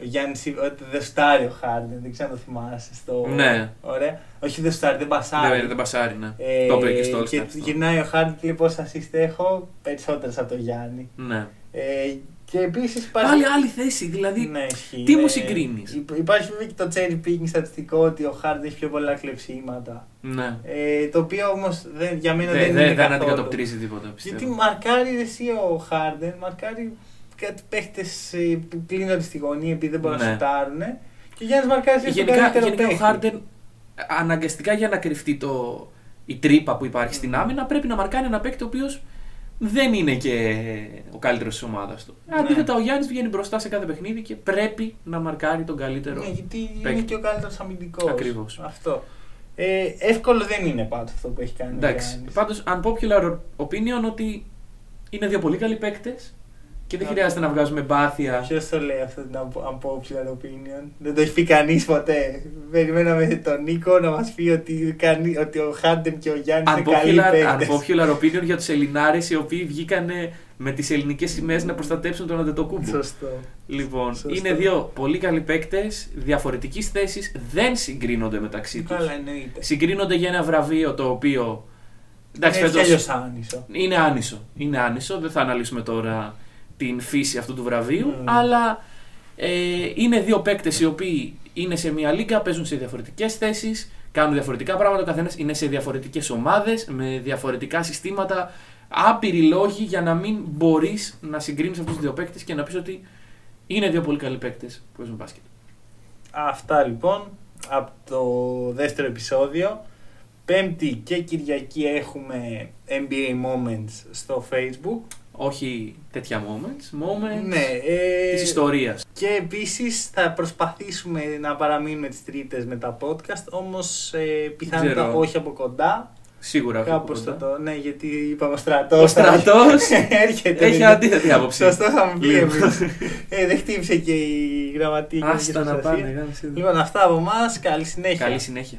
ο Γιάννη είπε ότι δεν στάρει ο Χάρντεν. Δεν ξέρω αν το θυμάσαι. Στο... Ναι. Ωραία. Όχι δεν στάρει, δεν πασάρει. Δεν, δεν πασάρει, ναι. Ε, το είπε και στο All και Star αυτό. γυρνάει ο Χάρντεν και λέει πόσα assist έχω, περισσότερες από τον Γιάννη. Ναι. Ε, και επίσης υπάρχει. Πάλι άλλη θέση, δηλαδή. Ναι, ισχύει. τι Ναι. μου συγκρίνεις; Υπ- Υπάρχει βέβαια και το cherry picking στατιστικό ότι ο Χάρντεν έχει πιο πολλά κλεψίματα. Ναι. Ε, το οποίο όμως για μένα Δεν δεν, δεν είναι δεν καθόλου. αντικατοπτρίζει τίποτα, πιστεύω. Γιατί μαρκάρει ρε εσύ ο Χάρντεν, μαρκάρει κάτι παίχτες που κλείνονται στη γωνία επειδή δεν μπορούν να Ναι. σουτάρουν. Και ο Γιάννης μαρκάρει τον Γενικά, καλύτερο γενικά ο παίχτη. Χάρντεν αναγκαστικά για να κρυφτεί το, η τρύπα που υπάρχει στην άμυνα πρέπει να μαρκάρει ένα παίκτη ο οποίος δεν είναι και ο καλύτερος της ομάδας του. Ναι. Αντίθετα, ο Γιάννης βγαίνει μπροστά σε κάθε παιχνίδι και πρέπει να μαρκάρει τον καλύτερο. Ναι, γιατί είναι παίκτη. και ο καλύτερος αμυντικός. Ακριβώς. Αυτό. Ε, εύκολο δεν είναι πάντως αυτό που έχει κάνει ο Εντάξει. Γιάννης. Πάντως, unpopular opinion ότι είναι δύο πολύ καλοί παίκτες και δεν Ναι. χρειάζεται να βγάζουμε μπάθεια. Ποιος το λέει αυτό την unpo- unpopular opinion; Δεν το έχει πει κανείς ποτέ. Περιμέναμε τον Νίκο να μας πει ότι, κανεί- ότι ο Χάρντεν και ο Γιάννης είναι καλοί Unpopular, παίχτε. unpopular opinion για τους Ελληνάρες οι οποίοι βγήκαν με τις ελληνικές σημαίες να προστατέψουν τον Αντετοκούμπο. Σωστό. Λοιπόν, Σωστό. είναι δύο πολύ καλοί παίκτες, διαφορετικής θέσης, δεν συγκρίνονται μεταξύ τους. Καλά, εννοείται. Συγκρίνονται για ένα βραβείο το οποίο. Εντάξει, είναι φέτος κι αλλιώς άνισο. είναι άνισο. Είναι άνισο, δεν θα αναλύσουμε τώρα την φύση αυτού του βραβείου, Mm. αλλά ε, είναι δύο παίκτες οι οποίοι είναι σε μια λίγα, παίζουν σε διαφορετικές θέσεις, κάνουν διαφορετικά πράγματα. Ο καθένας είναι σε διαφορετικές ομάδες, με διαφορετικά συστήματα. Άπειροι λόγοι για να μην μπορείς να συγκρίνεις αυτούς τους δύο παίκτες και να πεις ότι είναι δύο πολύ καλοί παίκτες που παίζουν μπάσκετ. Αυτά λοιπόν από το δεύτερο επεισόδιο. Πέμπτη και Κυριακή έχουμε NBA Moments στο Facebook. Όχι τέτοια moments, moments Ναι, ε, της ιστορίας. και επίσης θα προσπαθήσουμε να παραμείνουμε τις τρίτες με τα podcast, όμως ε, πιθανότατα Ξέρω. όχι από κοντά. Σίγουρα από Κάπως κοντά. θα το, ναι, γιατί είπαμε ο στρατός. Ο στρατός (laughs) έρχεται. Έχει δηλαδή. αντίθετη άποψη. Σωστό θα μου πει Λοιπόν. εμείς. ε, δεν χτύπησε και η γραμματεία. Άστα να πάνε. γάμισε. Λοιπόν, αυτά από εμάς. Καλή συνέχεια. Καλή συνέχεια.